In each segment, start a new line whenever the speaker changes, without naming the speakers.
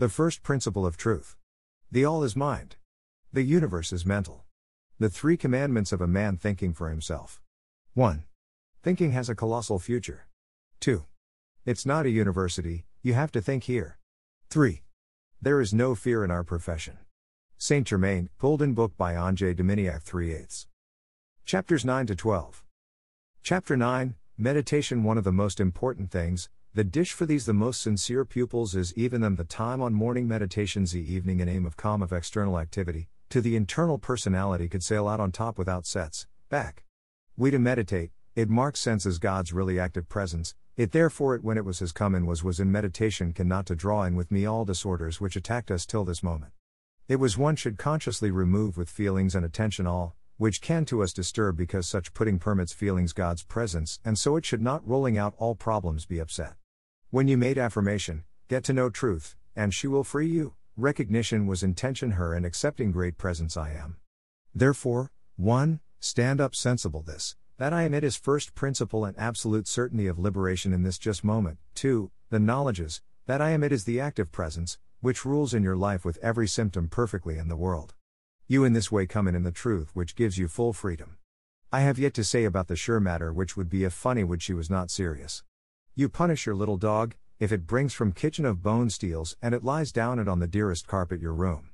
The first principle of truth. The all is mind. The universe is mental. The three commandments of a man thinking for himself. 1. Thinking has a colossal future. 2. It's not a university, you have to think here. 3. There is no fear in our profession. Saint Germain, Golden Book by Andrzej Dominiak 3 8. Chapters 9 to 12. Chapter 9 Meditation One of the most important things, the dish for these the most sincere pupils is even them the time on morning meditations the evening and aim of calm of external activity, to the internal personality could sail out on top without sets, back. We to meditate, it marks sense as God's really active presence, it therefore it when it was his come in was was in meditation can not to draw in with me all disorders which attacked us till this moment. It was one should consciously remove with feelings and attention all, which can to us disturb because such putting permits feelings God's presence and so it should not rolling out all problems be upset. When you made affirmation, get to know truth, and she will free you, recognition was intention her and accepting great presence I am. Therefore, 1. Stand up sensible this, that I am it is first principle and absolute certainty of liberation in this just moment. 2. The knowledges, that I am it is the active presence, which rules in your life with every symptom perfectly in the world. You in this way come in in the truth which gives you full freedom. I have yet to say about the sure matter which would be if funny would she was not serious. You punish your little dog, if it brings from kitchen of bone steals and it lies down it on the dearest carpet your room.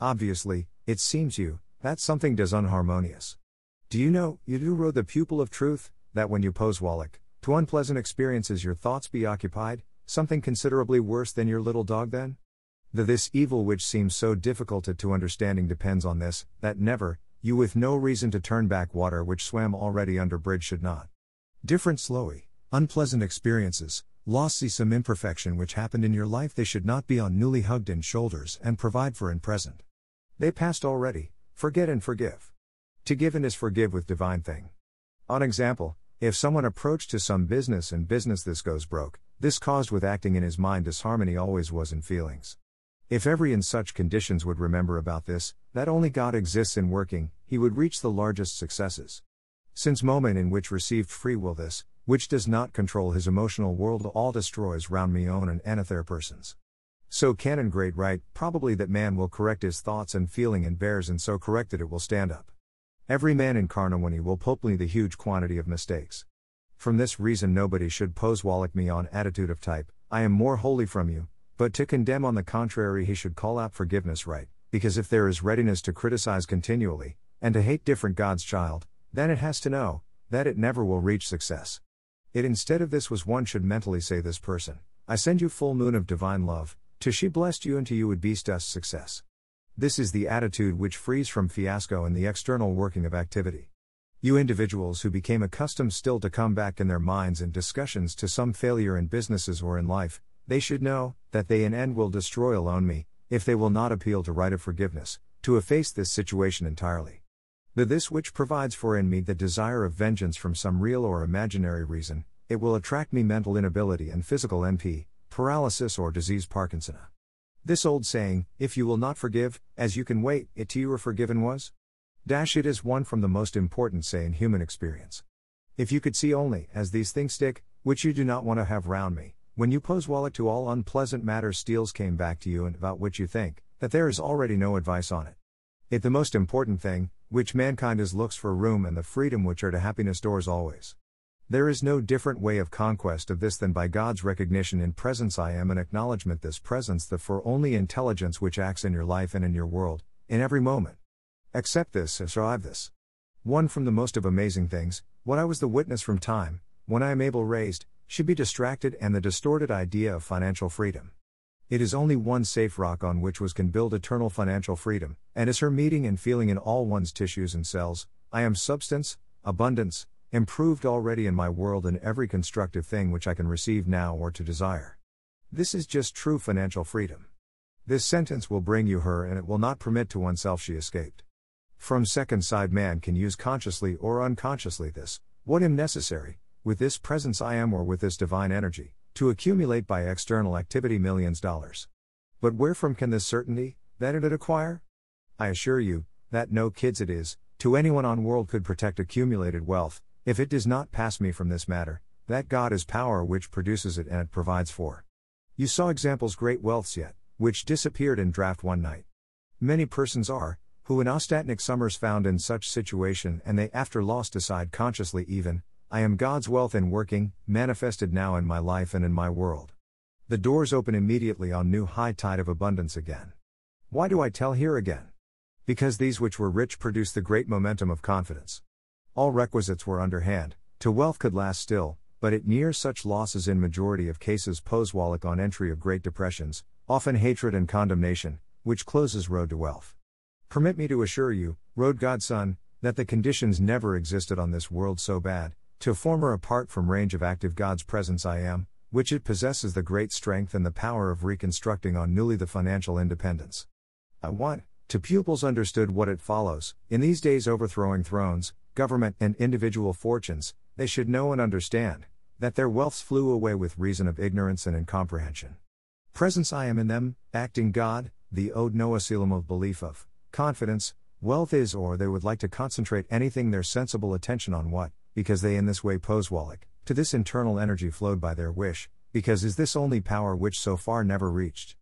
Obviously, it seems you, that something does unharmonious. Do you know, you do row the pupil of truth, that when you pose Wallach, to unpleasant experiences your thoughts be occupied, something considerably worse than your little dog then? The this evil which seems so difficult to understanding depends on this, that never, you with no reason to turn back water which swam already under bridge should not. Different slowy, unpleasant experiences, loss see some imperfection which happened in your life they should not be on newly hugged in shoulders and provide for in present. They passed already, forget and forgive. To give and is forgive with divine thing. On example, if someone approached to some business and business this goes broke, this caused with acting in his mind disharmony always was in feelings. If every in such conditions would remember about this, that only God exists in working, he would reach the largest successes. Since moment in which received free will this, which does not control his emotional world all destroys round me own and another persons. So canon great right, probably that man will correct his thoughts and feeling and bears and so corrected it will stand up. Every man in he will poply the huge quantity of mistakes. From this reason nobody should pose Wallach me on attitude of type, I am more holy from you, but to condemn on the contrary, he should call out forgiveness right, because if there is readiness to criticize continually, and to hate different God's child, then it has to know that it never will reach success. It instead of this was one should mentally say this person, I send you full moon of divine love, to she blessed you and to you would be us success. This is the attitude which frees from fiasco in the external working of activity. You individuals who became accustomed still to come back in their minds and discussions to some failure in businesses or in life, they should know that they in end will destroy alone me, if they will not appeal to right of forgiveness, to efface this situation entirely. The this which provides for in me the desire of vengeance from some real or imaginary reason, it will attract me mental inability and physical NP, paralysis or disease Parkinsona. This old saying, if you will not forgive, as you can wait, it to you are forgiven was? Dash it is one from the most important say in human experience. If you could see only, as these things stick, which you do not want to have round me, when you pose Wallach to all unpleasant matters steals came back to you and about which you think, that there is already no advice on it. It the most important thing, which mankind is looks for room and the freedom which are to happiness doors always. There is no different way of conquest of this than by God's recognition in presence I am and acknowledgement this presence the for only intelligence which acts in your life and in your world, in every moment. Accept this and strive this. One from the most of amazing things, what I was the witness from time, when I am able raised, should be distracted and the distorted idea of financial freedom. It is only one safe rock on which was can build eternal financial freedom, and is her meeting and feeling in all one's tissues and cells. I am substance, abundance, improved already in my world in every constructive thing which I can receive now or to desire. This is just true financial freedom. This sentence will bring you her and it will not permit to oneself she escaped. From second side man can use consciously or unconsciously this, what him necessary, with this presence I am or with this divine energy, to accumulate by external activity millions dollars. But where from can this certainty, that it'd acquire? I assure you, that no kids it is, to anyone on world could protect accumulated wealth, if it does not pass me from this matter, that God is power which produces it and it provides for. You saw examples great wealths yet, which disappeared in draft one night. Many persons are, who in ostatnic summers found in such situation and they after loss decide consciously even, I am God's wealth in working, manifested now in my life and in my world. The doors open immediately on new high tide of abundance again. Why do I tell here again? Because these which were rich produce the great momentum of confidence. All requisites were underhand, to wealth could last still, but it near such losses in majority of cases pose wallach on entry of great depressions, often hatred and condemnation, which closes road to wealth. Permit me to assure you, Road Godson, that the conditions never existed on this world so bad, to former apart from range of active God's presence I am, which it possesses the great strength and the power of reconstructing on newly the financial independence. I want, to pupils understood what it follows, in these days overthrowing thrones, government, and individual fortunes, they should know and understand, that their wealths flew away with reason of ignorance and incomprehension. Presence I am in them, acting God, the ode no asylum of belief of, confidence, wealth is or they would like to concentrate anything their sensible attention on what, because they in this way pose Wallach, to this internal energy flowed by their wish, because is this only power which so far never reached.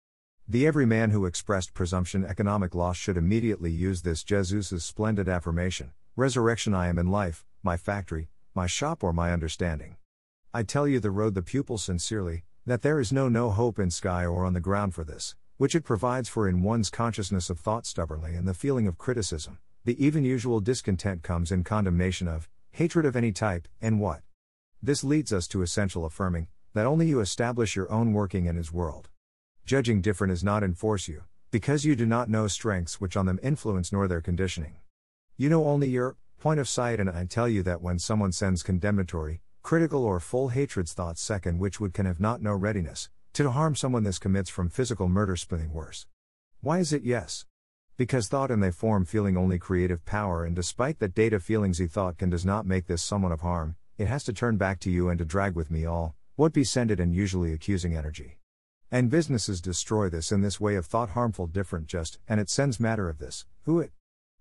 The every man who expressed presumption economic loss should immediately use this Jesus' splendid affirmation Resurrection I am in life, my factory, my shop, or my understanding. I tell you the road the pupil sincerely, that there is no no hope in sky or on the ground for this, which it provides for in one's consciousness of thought stubbornly and the feeling of criticism. The even usual discontent comes in condemnation of, hatred of any type, and what? This leads us to essential affirming that only you establish your own working in His world. Judging different is not enforce you, because you do not know strengths which on them influence nor their conditioning. You know only your point of sight, and I tell you that when someone sends condemnatory, critical, or full hatred's thoughts, second which would can have not no readiness, to harm someone, this commits from physical murder splitting worse. Why is it yes? Because thought and they form feeling only creative power, and despite that data feelings he thought can does not make this someone of harm, it has to turn back to you and to drag with me all, what be sended and usually accusing energy. And businesses destroy this in this way of thought harmful different just, and it sends matter of this, who it.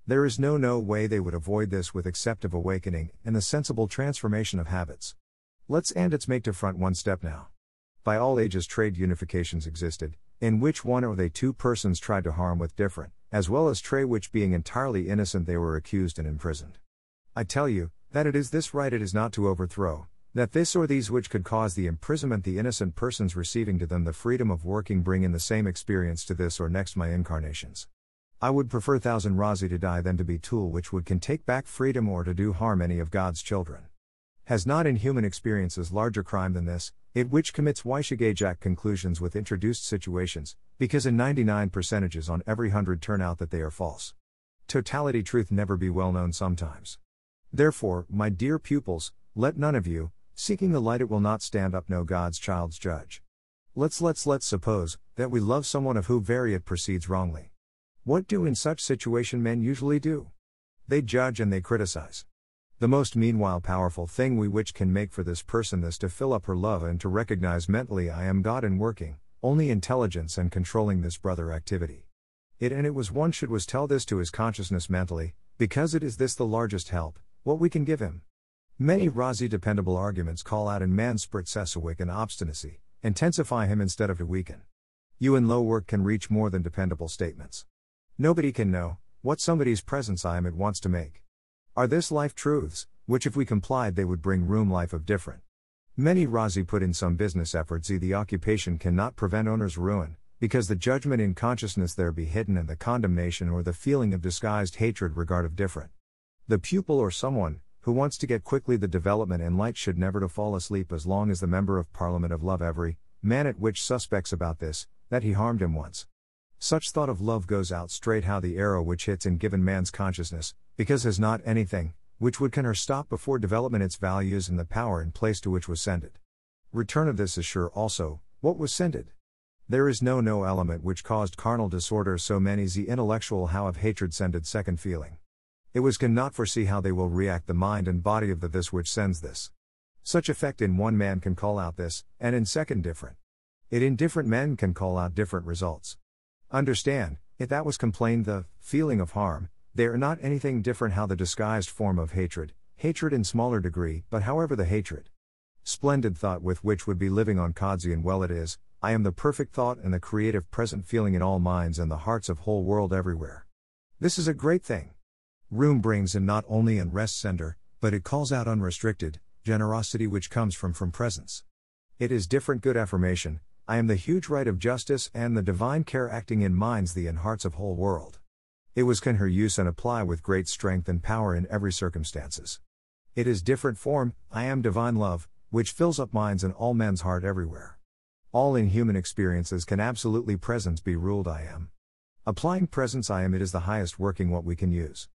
There is no no way they would avoid this with acceptive awakening and the sensible transformation of habits. Let's and its make to front one step now. By all ages, trade unifications existed, in which one or they two persons tried to harm with different, as well as trade which being entirely innocent they were accused and imprisoned. I tell you, that it is this right it is not to overthrow, that this or these which could cause the imprisonment the innocent persons receiving to them the freedom of working bring in the same experience to this or next my incarnations. I would prefer thousand Razi to die than to be tool which would can take back freedom or to do harm any of God's children. Has not in human experiences larger crime than this, it which commits Wyshigajak conclusions with introduced situations, because in 99 percentages on every hundred turn out that they are false. Totality truth never be well known sometimes. Therefore, my dear pupils, let none of you, seeking the light it will not stand up no God's child's judge. Let's let's let's suppose, that we love someone of who it proceeds wrongly. What do in such situation men usually do? They judge and they criticize. The most meanwhile powerful thing we which can make for this person is to fill up her love and to recognize mentally I am God in working, only intelligence and controlling this brother activity. It and it was one should was tell this to his consciousness mentally, because it is this the largest help, what we can give him. Many Razi dependable arguments call out in man's sesawik and obstinacy, intensify him instead of to weaken. You in low work can reach more than dependable statements. Nobody can know what somebody's presence I am it wants to make. Are this life truths, which if we complied they would bring room life of different? Many Razi put in some business efforts e the occupation cannot prevent owner's ruin, because the judgment in consciousness there be hidden and the condemnation or the feeling of disguised hatred regard of different. The pupil or someone, who wants to get quickly the development in light should never to fall asleep as long as the member of parliament of love every, man at which suspects about this, that he harmed him once. Such thought of love goes out straight how the arrow which hits in given man's consciousness, because has not anything, which would can or stop before development its values and the power in place to which was sended. Return of this is sure also, what was sended. There is no no element which caused carnal disorder so many the intellectual how of hatred sended second feeling. It was can not foresee how they will react the mind and body of the this which sends this. Such effect in one man can call out this, and in second different. It in different men can call out different results. Understand, if that was complained the feeling of harm, they are not anything different how the disguised form of hatred, hatred in smaller degree, but however the hatred. Splendid thought with which would be living on Kadzian well it is, I am the perfect thought and the creative present feeling in all minds and the hearts of whole world everywhere. This is a great thing. Room brings in not only and rest sender, but it calls out unrestricted generosity which comes from from presence. It is different good affirmation. I am the huge right of justice and the divine care acting in minds the and hearts of whole world. It was can her use and apply with great strength and power in every circumstances. It is different form, I am divine love, which fills up minds and all men's heart everywhere. All in human experiences can absolutely presence be ruled I am. Applying presence I am it is the highest working what we can use.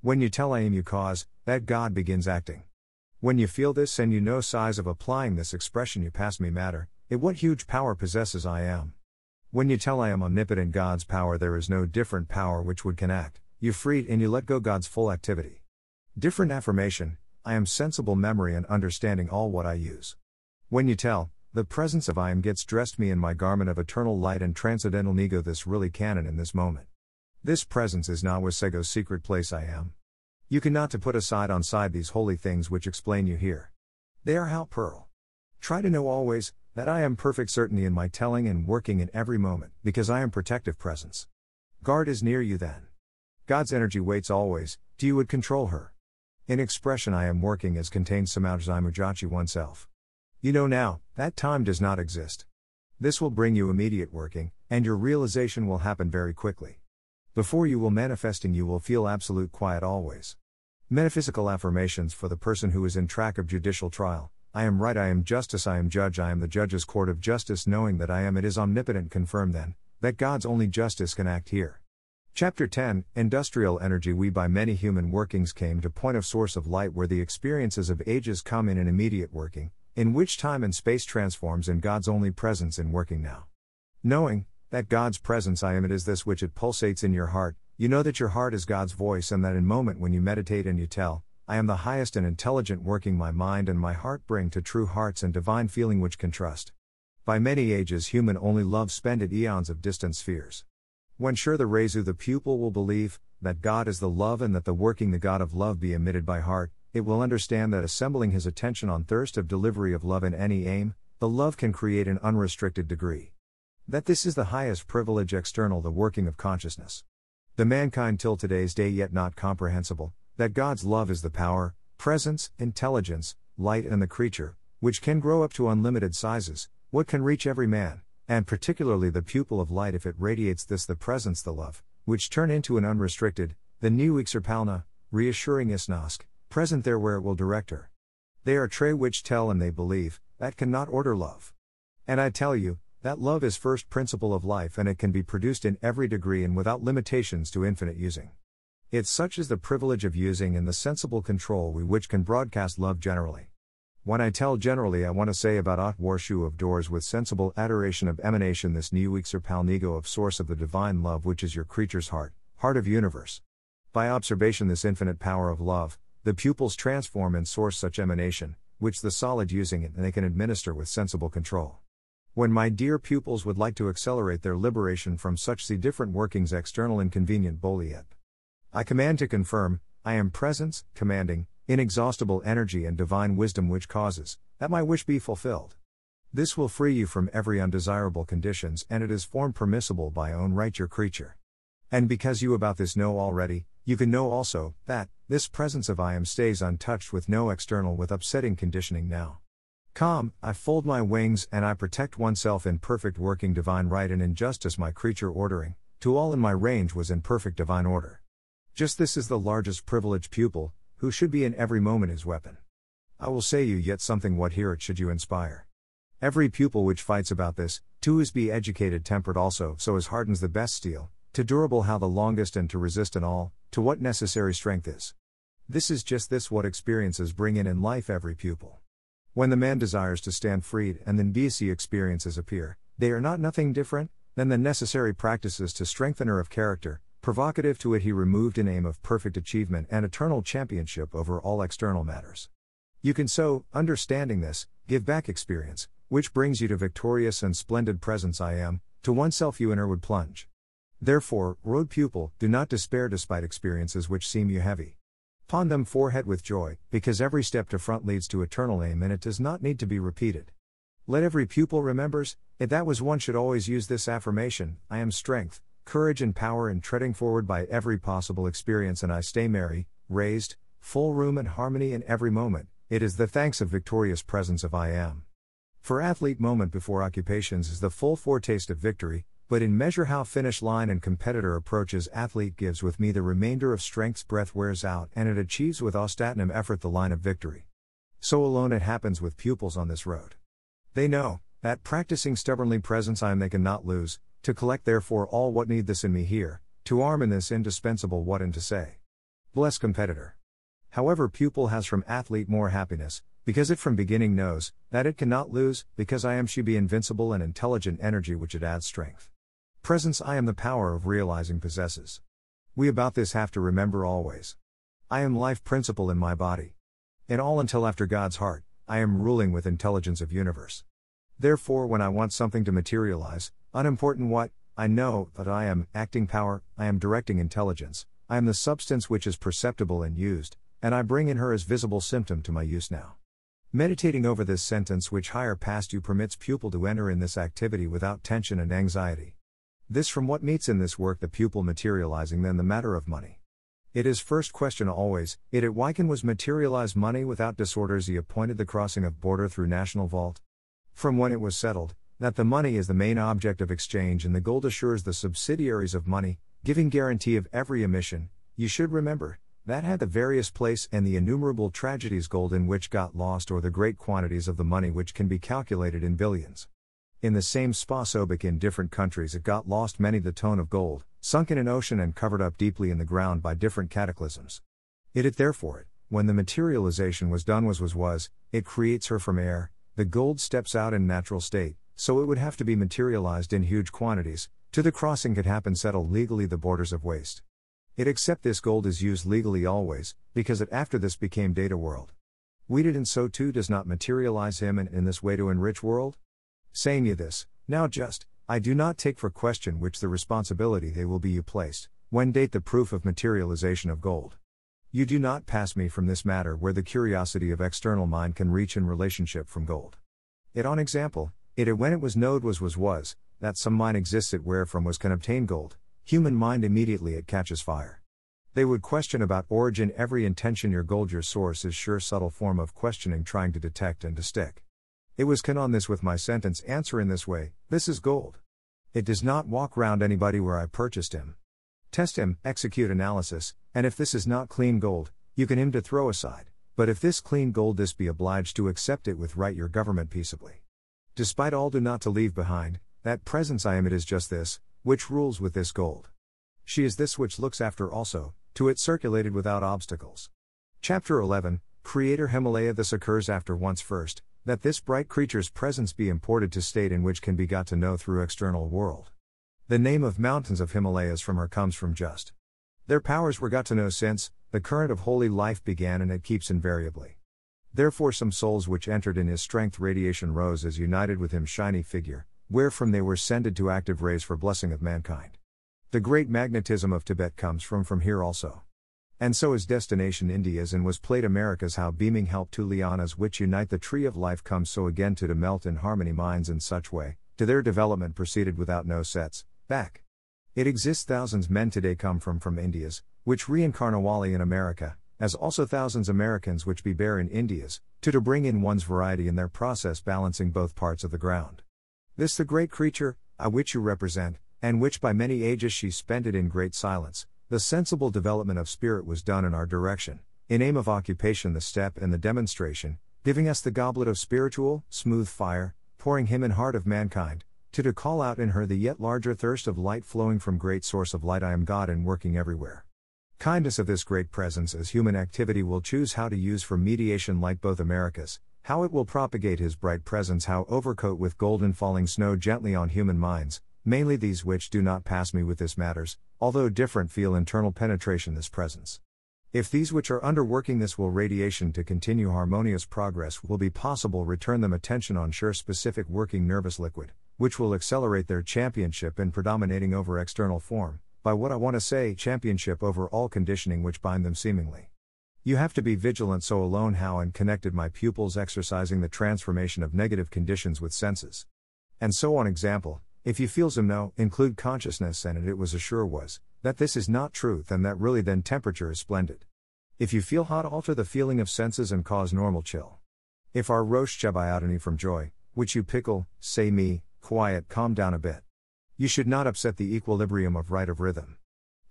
When you tell I am you cause, that God begins acting. When you feel this and you know size of applying this expression you pass me matter, it what huge power possesses I am. When you tell I am omnipotent God's power, there is no different power which would connect, you freed and you let go God's full activity. Different affirmation, I am sensible memory and understanding all what I use. When you tell, the presence of I am gets dressed me in my garment of eternal light and transcendental ego, this really canon in this moment. This presence is not Wasego's secret place I am. You cannot to put aside on side these holy things which explain you here. They are how pearl. Try to know always, that I am perfect certainty in my telling and working in every moment, because I am protective presence. Guard is near you then. God's energy waits always, do you would control her. In expression I am working as contains Samaujaji oneself. You know now, that time does not exist. This will bring you immediate working, and your realization will happen very quickly. Before you will manifesting, you will feel absolute quiet always. Metaphysical affirmations for the person who is in track of judicial trial. I am right, I am justice, I am judge, I am the judge's court of justice, knowing that I am, it is omnipotent, confirm then, that God's only justice can act here. Chapter 10 Industrial Energy We by many human workings came to point of source of light where the experiences of ages come in an immediate working, in which time and space transforms in God's only presence in working now. Knowing that God's presence I am it is this which it pulsates in your heart, you know that your heart is God's voice and that in moment when you meditate and you tell, I am the highest and intelligent working my mind and my heart bring to true hearts and divine feeling which can trust. By many ages human only love spended eons of distant spheres. When sure the Rezu the pupil will believe, that God is the love and that the working the God of love be emitted by heart, it will understand that assembling his attention on thirst of delivery of love in any aim, the love can create an unrestricted degree. That this is the highest privilege external the working of consciousness. The mankind till today's day yet not comprehensible, that God's love is the power, presence, intelligence, light and the creature, which can grow up to unlimited sizes, what can reach every man, and particularly the pupil of light if it radiates this the presence the love, which turn into an unrestricted, the new Ixerpalna, reassuring Isnask, present there where it will direct her. They are tre which tell and they believe, that cannot order love. And I tell you, that love is first principle of life and it can be produced in every degree and without limitations to infinite using. It's such as the privilege of using and the sensible control we which can broadcast love generally. When I tell generally, I want to say about Ot Warshu of doors with sensible adoration of emanation, this new Palnigo of source of the divine love, which is your creature's heart, heart of universe. By observation, this infinite power of love, the pupils transform and source such emanation, which the solid using it and they can administer with sensible control. When my dear pupils would like to accelerate their liberation from such the different workings external inconvenient Boliet. I command to confirm, I am presence, commanding, inexhaustible energy and divine wisdom which causes, that my wish be fulfilled. This will free you from every undesirable conditions and it is form permissible by own right your creature. And because you about this know already, you can know also, that, this presence of I am stays untouched with no external with upsetting conditioning now. Calm, I fold my wings and I protect oneself in perfect working divine right and injustice my creature ordering, to all in my range was in perfect divine order. Just this is the largest privileged pupil, who should be in every moment his weapon. I will say you yet something what here it should you inspire. Every pupil which fights about this, to is be educated tempered also, so as hardens the best steel, to durable how the longest and to resist in all, to what necessary strength is. This is just this what experiences bring in in life every pupil. When the man desires to stand freed and then BC experiences appear, they are not nothing different than the necessary practices to strengthener of character, Provocative to it, he removed in aim of perfect achievement and eternal championship over all external matters. You can so, understanding this, give back experience, which brings you to victorious and splendid presence I am, to oneself you inner would plunge. Therefore, road pupil, do not despair despite experiences which seem you heavy. Pond them forehead with joy, because every step to front leads to eternal aim and it does not need to be repeated. Let every pupil remembers, it that was one should always use this affirmation I am strength, courage, and power in treading forward by every possible experience, and I stay merry, raised, full room and harmony in every moment. It is the thanks of victorious presence of I am. For athlete, moment before occupations is the full foretaste of victory, but in measure how finish line and competitor approaches, athlete gives with me the remainder of strength's breath wears out, and it achieves with ostatnum effort the line of victory. So alone it happens with pupils on this road. They know, that practicing stubbornly presence I am they cannot lose, to collect therefore all what need this in me here, to arm in this indispensable what and to say. Bless competitor. However, pupil has from athlete more happiness, because it from beginning knows, that it cannot lose, because I am she be invincible and intelligent energy which it adds strength. Presence I am the power of realizing possesses. We about this have to remember always. I am life principle in my body. In all until after God's heart, I am ruling with intelligence of universe. Therefore, when I want something to materialize, unimportant what, I know that I am acting power, I am directing intelligence, I am the substance which is perceptible and used, and I bring in her as visible symptom to my use now. Meditating over this sentence, which higher past you permits pupil to enter in this activity without tension and anxiety. This from what meets in this work the pupil materializing then the matter of money. It is first question always, it at Wyken was materialize money without disorders he appointed the crossing of border through national vault. From when it was settled, that the money is the main object of exchange and the gold assures the subsidiaries of money, giving guarantee of every emission, you should remember, that had the various place and the innumerable tragedies gold in which got lost or the great quantities of the money which can be calculated in billions. In the same spasobic in different countries it got lost many the tone of gold, sunken in an ocean and covered up deeply in the ground by different cataclysms. It it therefore when the materialization was done was was was, it creates her from air, the gold steps out in natural state, so it would have to be materialized in huge quantities, to the crossing could happen settle legally the borders of waste. It except this gold is used legally always, because it after this became data world. Weeded and so too does not materialize him and in this way to enrich world? Saying you this, now just, I do not take for question which the responsibility they will be you placed, when date the proof of materialization of gold. You do not pass me from this matter where the curiosity of external mind can reach in relationship from gold. It on example, it when it was knowed was was was, that some mind exists it where from was can obtain gold, human mind immediately it catches fire. They would question about origin every intention your gold your source is sure subtle form of questioning trying to detect and to stick. It was can on this with my sentence answer in this way, this is gold. It does not walk round anybody where I purchased him. Test him, execute analysis, and if this is not clean gold, you can him to throw aside. But if this clean gold this be obliged to accept it with right your government peaceably. Despite all do not to leave behind, that presence I am it is just this, which rules with this gold. She is this which looks after also, to it circulated without obstacles. Chapter 11 Creator Himalaya This occurs after once first, that this bright creature's presence be imported to state in which can be got to know through external world. The name of mountains of Himalayas from her comes from just. Their powers were got to know since, the current of holy life began and it keeps invariably. Therefore, some souls which entered in his strength radiation rose as united with him shiny figure, wherefrom they were sended to active rays for blessing of mankind. The great magnetism of Tibet comes from from here also. And so is destination India's and was played America's how beaming help to lianas which unite the tree of life comes so again to to melt in harmony minds in such way, to their development proceeded without no sets, Back. It exists thousands men today come from from Indias, which reincarnawali in America, as also thousands Americans which be bare in Indias, to to bring in one's variety in their process balancing both parts of the ground. This the great creature, I which you represent, and which by many ages she spent it in great silence, the sensible development of spirit was done in our direction, in aim of occupation the step and the demonstration, giving us the goblet of spiritual, smooth fire, pouring him in heart of mankind, to to call out in her the yet larger thirst of light flowing from great source of light I am God and working everywhere. Kindness of this great presence as human activity will choose how to use for mediation like both Americas, how it will propagate his bright presence how overcoat with golden falling snow gently on human minds, mainly these which do not pass me with this matters, although different feel internal penetration this presence. If these which are underworking this will radiation to continue harmonious progress will be possible return them attention on sure specific working nervous liquid, which will accelerate their championship in predominating over external form, by what I want to say, championship over all conditioning which bind them seemingly. You have to be vigilant so alone how and connected my pupils exercising the transformation of negative conditions with senses. And so on example, if you feel some no, include consciousness and it, it was a sure was, that this is not truth and that really then temperature is splendid. If you feel hot alter the feeling of senses and cause normal chill. If our rosh chabayotany from joy, which you pickle, say me, quiet calm down a bit. You should not upset the equilibrium of right of rhythm.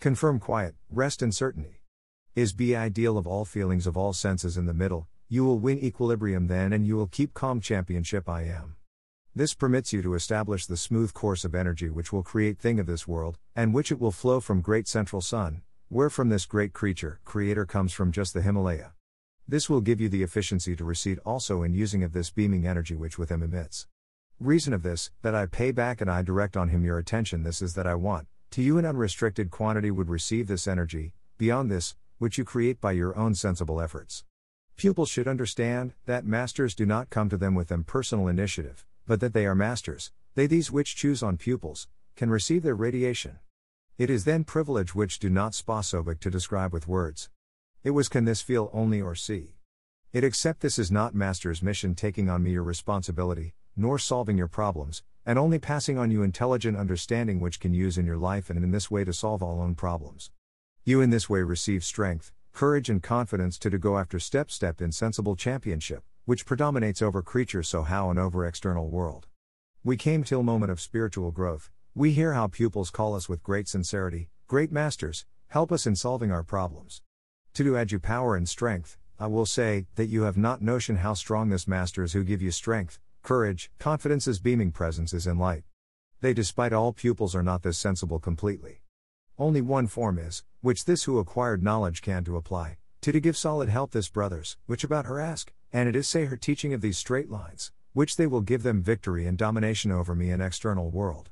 Confirm quiet, rest and certainty. Is be ideal of all feelings of all senses in the middle, you will win equilibrium then and you will keep calm championship I am. This permits you to establish the smooth course of energy which will create thing of this world, and which it will flow from great central sun, where from this great creature, creator comes from just the Himalaya. This will give you the efficiency to recede also in using of this beaming energy which with him emits. Reason of this, that I pay back and I direct on him your attention this is that I want, to you an unrestricted quantity would receive this energy, beyond this, which you create by your own sensible efforts. Pupils should understand that masters do not come to them with them personal initiative, but that they are masters, they these which choose on pupils, can receive their radiation. It is then privilege which do not spasobic to describe with words. It was can this feel only or see. It except this is not master's mission taking on me your responsibility, nor solving your problems, and only passing on you intelligent understanding which can use in your life and in this way to solve all own problems. You in this way receive strength, courage, and confidence to, to go after step step insensible championship, which predominates over creatures so how and over external world. We came till moment of spiritual growth. We hear how pupils call us with great sincerity, great masters, help us in solving our problems. To do add you power and strength, I will say that you have not notion how strong this masters who give you strength, courage, confidence's beaming presence is in light. They despite all pupils are not this sensible completely. Only one form is, which this who acquired knowledge can to apply, to to give solid help this brothers, which about her ask, and it is say her teaching of these straight lines, which they will give them victory and domination over me in external world.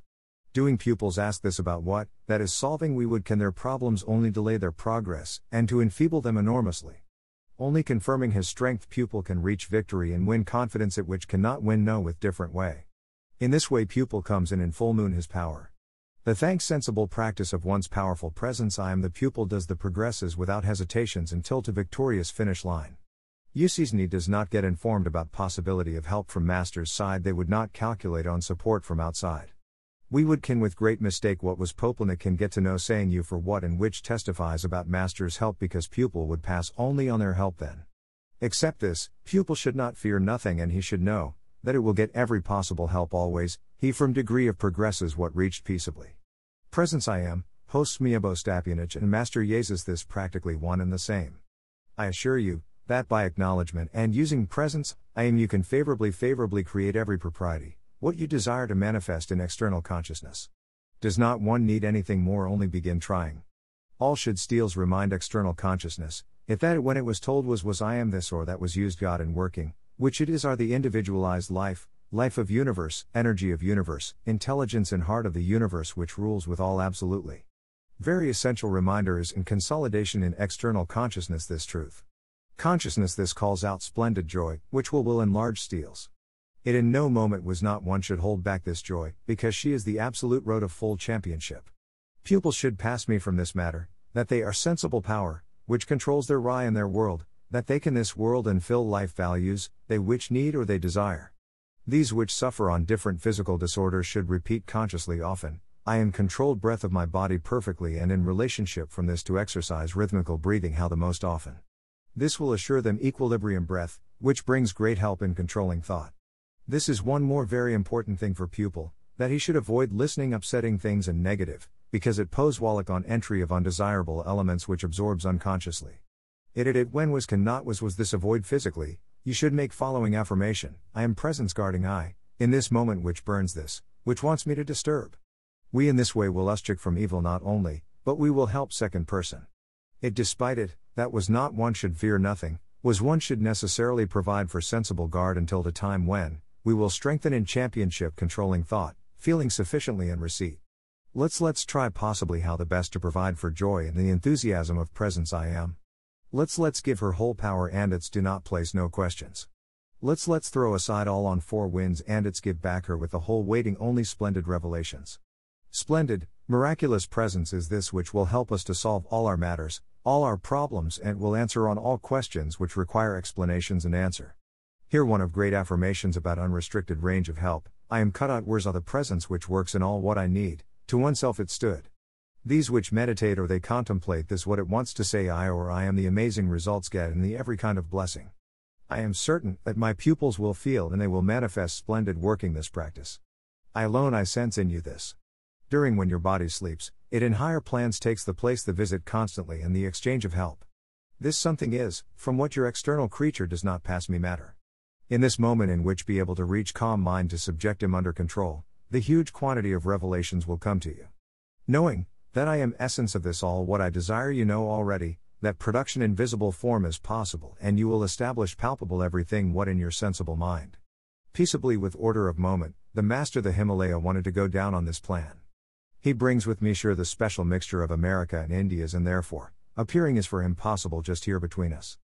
Doing pupils ask this about what, that is solving we would can their problems only delay their progress, and to enfeeble them enormously. Only confirming his strength pupil can reach victory and win confidence at which cannot win no with different way. In this way pupil comes in in full moon his power. The thanks sensible practice of one's powerful presence I am the pupil does the progresses without hesitations until to victorious finish line. need does not get informed about possibility of help from master's side they would not calculate on support from outside. We would can with great mistake what was Popelnik can get to know saying you for what and which testifies about master's help because pupil would pass only on their help then. Except this, pupil should not fear nothing and he should know, that it will get every possible help always, he from degree of progresses what reached peaceably. Presence I am, hosts Miabo Stapionich and Master Jesus this practically one and the same. I assure you, that by acknowledgement and using presence, I am you can favorably favorably create every propriety, what you desire to manifest in external consciousness. Does not one need anything more only begin trying? All should steals remind external consciousness, if that when it was told was was I am this or that was used God in working, which it is are the individualized life, life of universe, energy of universe, intelligence and heart of the universe which rules with all absolutely. Very essential reminder is in consolidation in external consciousness this truth. Consciousness this calls out splendid joy, which will will enlarge steals. It in no moment was not one should hold back this joy, because she is the absolute road of full championship. Pupils should pass me from this matter, that they are sensible power, which controls their rye and their world, that they can this world and fill life values, they which need or they desire. These which suffer on different physical disorders should repeat consciously often, I am controlled breath of my body perfectly and in relationship from this to exercise rhythmical breathing how the most often. This will assure them equilibrium breath, which brings great help in controlling thought. This is one more very important thing for pupil, that he should avoid listening upsetting things and negative, because it pose wallach on entry of undesirable elements which absorbs unconsciously. It it it when was can not was was this avoid physically, you should make following affirmation I am presence guarding I, in this moment which burns this, which wants me to disturb. We in this way will uscheck from evil not only, but we will help second person. It despite it, that was not one should fear nothing, was one should necessarily provide for sensible guard until the time when, we will strengthen in championship controlling thought, feeling sufficiently and receipt. Let's let's try possibly how the best to provide for joy and the enthusiasm of presence I am. Let's let's give her whole power and its do not place no questions. Let's let's throw aside all on four winds and its give back her with the whole waiting only splendid revelations. Splendid, miraculous presence is this which will help us to solve all our matters, all our problems and will answer on all questions which require explanations and answer. Here one of great affirmations about unrestricted range of help, I am cut out where's the presence which works in all what I need, to oneself it stood. These which meditate or they contemplate this what it wants to say I or I am the amazing results get in the every kind of blessing. I am certain that my pupils will feel and they will manifest splendid working this practice. I alone I sense in you this. During when your body sleeps, it in higher plans takes the place the visit constantly and the exchange of help. This something is, from what your external creature does not pass me matter. In this moment in which be able to reach calm mind to subject him under control, the huge quantity of revelations will come to you. Knowing, that I am essence of this all what I desire you know already, that production in visible form is possible and you will establish palpable everything what in your sensible mind. Peaceably with order of moment, the master the Himalaya wanted to go down on this plan. He brings with me sure the special mixture of America and Indias and therefore, appearing is for him possible just here between us.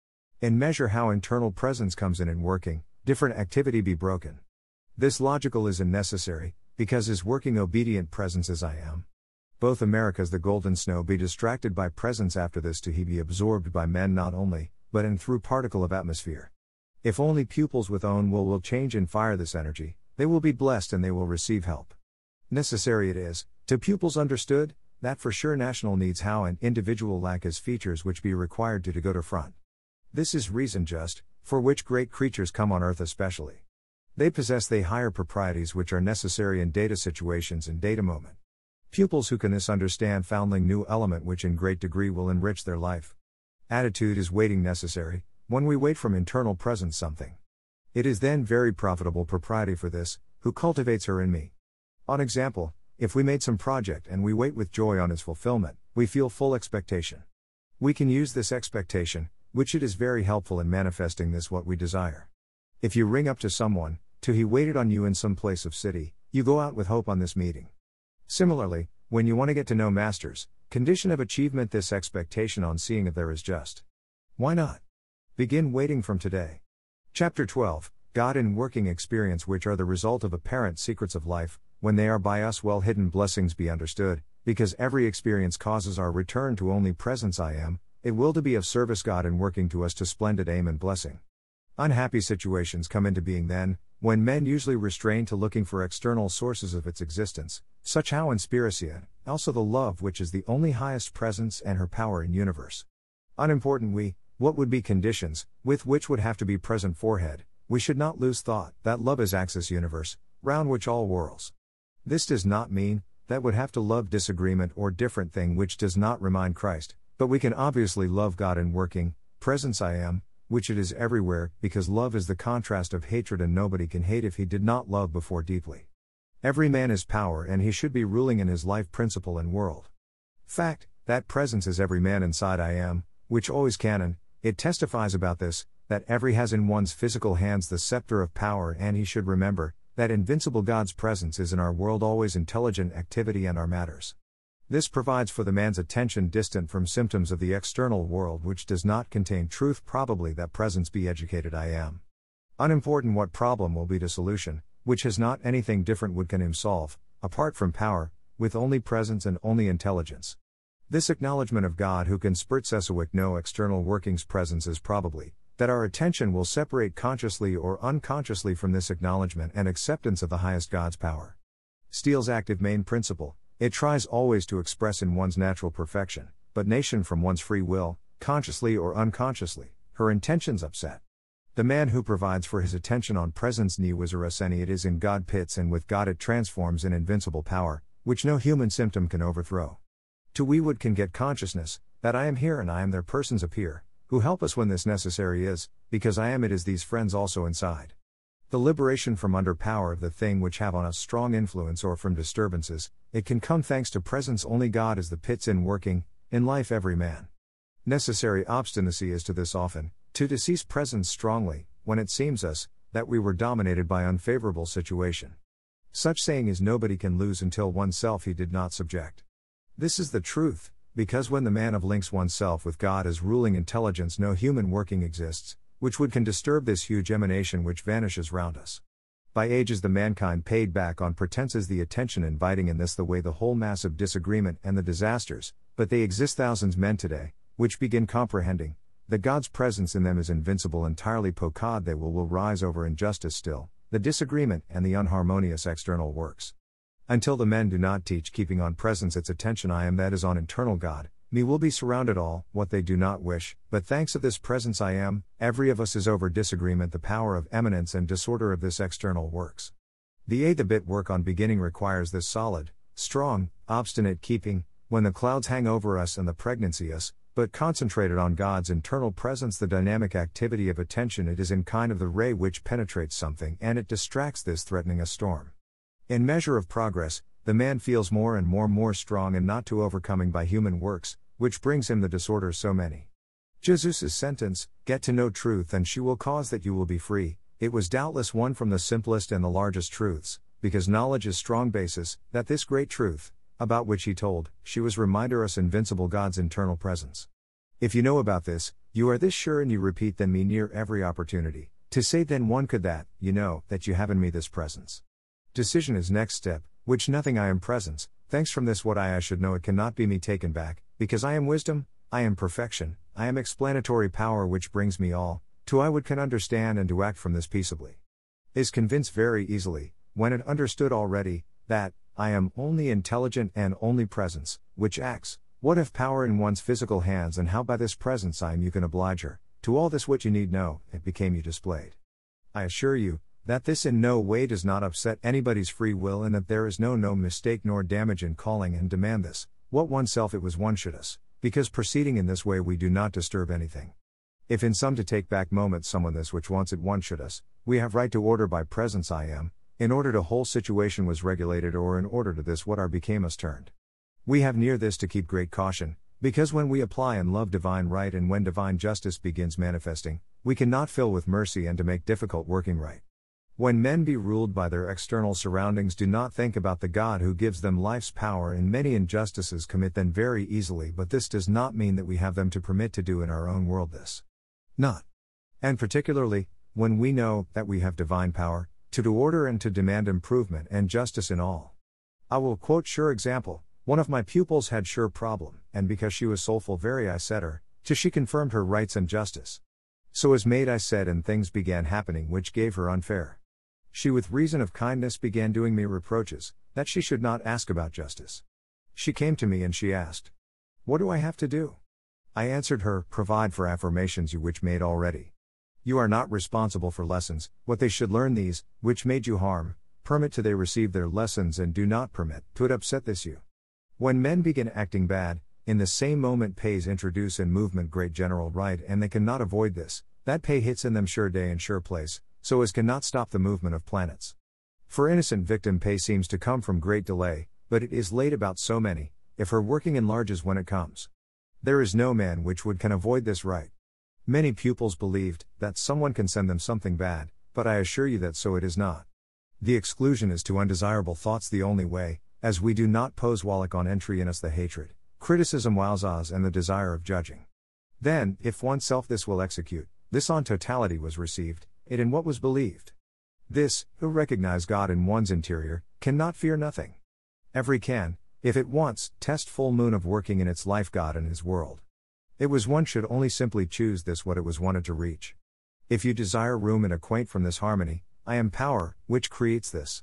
In measure how internal presence comes in and working, different activity be broken. This logical is unnecessary, because his working obedient presence as I am, both Americas the golden snow be distracted by presence after this to he be absorbed by men not only, but in through particle of atmosphere. If only pupils with own will will change and fire this energy, they will be blessed and they will receive help. Necessary it is, to pupils understood, that for sure national needs how an individual lack his features which be required to to go to front. This is reason just, for which great creatures come on earth especially. They possess they higher proprieties which are necessary in data situations and data moment. Pupils who can this understand foundling new element which in great degree will enrich their life. Attitude is waiting necessary, when we wait from internal presence something. It is then very profitable propriety for this, who cultivates her in me. On example, if we made some project and we wait with joy on its fulfillment, we feel full expectation. We can use this expectation, which it is very helpful in manifesting this what we desire. If you ring up to someone, to he waited on you in some place of city, you go out with hope on this meeting. Similarly, when you want to get to know masters, condition of achievement this expectation on seeing if there is just. Why not? Begin waiting from today. Chapter 12 God in working experience, which are the result of apparent secrets of life, when they are by us well hidden blessings be understood, because every experience causes our return to only presence I am, it will to be of service God in working to us to splendid aim and blessing. Unhappy situations come into being then, when men usually restrain to looking for external sources of its existence, such how in Spiracia, also the love which is the only highest presence and her power in universe. Unimportant we, what would be conditions, with which would have to be present forehead, we should not lose thought that love is axis universe, round which all whirls. This does not mean, that would have to love disagreement or different thing which does not remind Christ, but we can obviously love God in working, presence I am, which it is everywhere, because love is the contrast of hatred and nobody can hate if he did not love before deeply. Every man is power and he should be ruling in his life principle and world. Fact, that presence is every man inside I am, which always can and, it testifies about this, that every has in one's physical hands the scepter of power and he should remember, that invincible God's presence is in our world always intelligent activity and our matters. This provides for the man's attention distant from symptoms of the external world which does not contain truth probably that presence be educated I am. Unimportant what problem will be to solution, which has not anything different would can him solve, apart from power, with only presence and only intelligence. This acknowledgement of God who can spurt Sesawick no external workings presence is probably, that our attention will separate consciously or unconsciously from this acknowledgement and acceptance of the highest God's power. Steele's active main principle, it tries always to express in one's natural perfection, but nation from one's free will, consciously or unconsciously, her intentions upset. The man who provides for his attention on presence ni wizaraseni it is in God pits and with God it transforms in invincible power, which no human symptom can overthrow. To we would can get consciousness, that I am here and I am their persons appear, who help us when this necessary is, because I am it is these friends also inside. The liberation from under power of the thing which have on us strong influence or from disturbances, it can come thanks to presence only God is the pits in working, in life every man. Necessary obstinacy is to this often, to decease presence strongly, when it seems us, that we were dominated by unfavorable situation. Such saying is nobody can lose until oneself he did not subject. This is the truth, because when the man of links oneself with God as ruling intelligence no human working exists, which would can disturb this huge emanation which vanishes round us. By ages the mankind paid back on pretenses the attention inviting in this the way the whole mass of disagreement and the disasters, but they exist thousands men today, which begin comprehending that God's presence in them is invincible entirely pokad they will will rise over injustice still, the disagreement and the unharmonious external works. Until the men do not teach keeping on presence its attention I am that is on internal God, me will be surrounded all, what they do not wish, but thanks of this presence I am, every of us is over disagreement the power of eminence and disorder of this external works. The A the bit work on beginning requires this solid, strong, obstinate keeping, when the clouds hang over us and the pregnancy us, but concentrated on God's internal presence, the dynamic activity of attention, it is in kind of the ray which penetrates something and it distracts this threatening a storm. In measure of progress, the man feels more and more more strong and not too overcoming by human works, which brings him the disorder so many. Jesus' sentence, Get to know truth and she will cause that you will be free, it was doubtless one from the simplest and the largest truths, because knowledge is strong basis, that this great truth, about which he told, she was reminder us invincible God's internal presence. If you know about this, you are this sure and you repeat then me near every opportunity, to say then one could that, you know, that you have in me this presence. Decision is next step, which nothing I am presence, thanks from this what I I should know it cannot be me taken back, because I am wisdom, I am perfection, I am explanatory power which brings me all, to I would can understand and to act from this peaceably. Is convinced very easily, when it understood already, that, I am only intelligent and only presence, which acts, what if power in one's physical hands and how by this presence I am you can oblige her, to all this what you need know, it became you displayed. I assure you, that this in no way does not upset anybody's free will and that there is no no mistake nor damage in calling and demand this, what oneself it was one should us, because proceeding in this way we do not disturb anything. If in some to take back moment someone this which wants it one should us, we have right to order by presence I am, in order to whole situation was regulated or in order to this what our became us turned. We have near this to keep great caution, because when we apply and love divine right and when divine justice begins manifesting, we cannot fill with mercy and to make difficult working right. When men be ruled by their external surroundings, do not think about the God who gives them life's power, and many injustices commit them very easily, but this does not mean that we have them to permit to do in our own world this. Not. And particularly, when we know that we have divine power, to do order and to demand improvement and justice in all. I will quote sure example. One of my pupils had sure problem, and because she was soulful very I said her, to she confirmed her rights and justice. So as made I said and things began happening which gave her unfair. She with reason of kindness began doing me reproaches, that she should not ask about justice. She came to me and she asked, What do I have to do? I answered her, Provide for affirmations you which made already. You are not responsible for lessons, what they should learn these, which made you harm, permit to they receive their lessons and do not permit to it upset this you. When men begin acting bad, in the same moment pays introduce in movement great general right and they cannot avoid this, that pay hits in them sure day and sure place, so as cannot stop the movement of planets. For innocent victim pay seems to come from great delay, but it is late about so many, if her working enlarges when it comes. There is no man which would can avoid this right. Many pupils believed that someone can send them something bad, but I assure you that so it is not. The exclusion is to undesirable thoughts the only way, as we do not pose wallach on entry in us the hatred, criticism wowzahs and the desire of judging. Then, if oneself this will execute, this on totality was received, it in what was believed. This, who recognize God in one's interior, cannot fear nothing. Every can, if it wants, test full moon of working in its life God and his world. It was one should only simply choose this what it was wanted to reach. If you desire room and acquaint from this harmony, I am power, which creates this.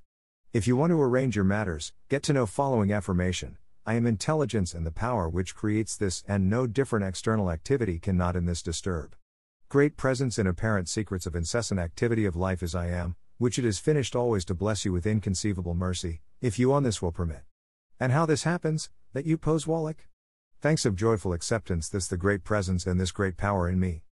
If you want to arrange your matters, get to know following affirmation I am intelligence and the power which creates this, and no different external activity cannot in this disturb. Great presence in apparent secrets of incessant activity of life as I am, which it is finished always to bless you with inconceivable mercy, if you on this will permit. And how this happens, that you pose Wallach? Thanks of joyful acceptance, this the great presence and this great power in me.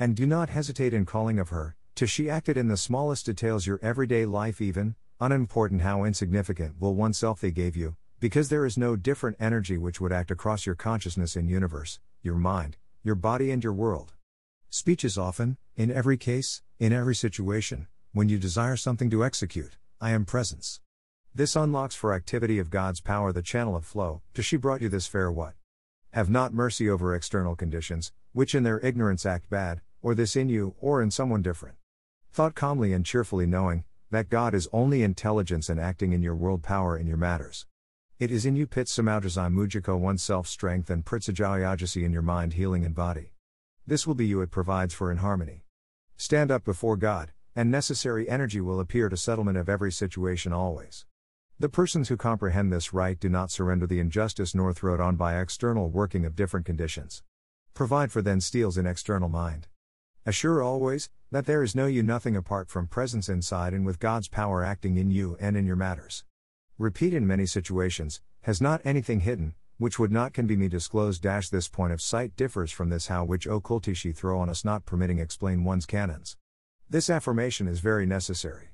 And do not hesitate in calling of her, to she acted in the smallest details your everyday life, even, unimportant how insignificant will oneself they gave you, because there is no different energy which would act across your consciousness in universe, your mind, your body, and your world. Speech is often, in every case, in every situation, when you desire something to execute, I am presence. This unlocks for activity of God's power the channel of flow, to she brought you this fair what? Have not mercy over external conditions, which in their ignorance act bad, or this in you, or in someone different. Thought calmly and cheerfully knowing, that God is only intelligence and acting in your world power in your matters. It is in you pit samaudrasai mujiko oneself strength and pritsajayajasi in your mind healing and body. This will be you it provides for in harmony. Stand up before God, and necessary energy will appear to settlement of every situation always. The persons who comprehend this right do not surrender the injustice nor throw it on by external working of different conditions. Provide for then steals in external mind. Assure always that there is no you nothing apart from presence inside and with God's power acting in you and in your matters. Repeat in many situations, has not anything hidden, which would not can be me disclosed. Dash this point of sight differs from this how which occultishi throw on us not permitting explain one's canons. This affirmation is very necessary.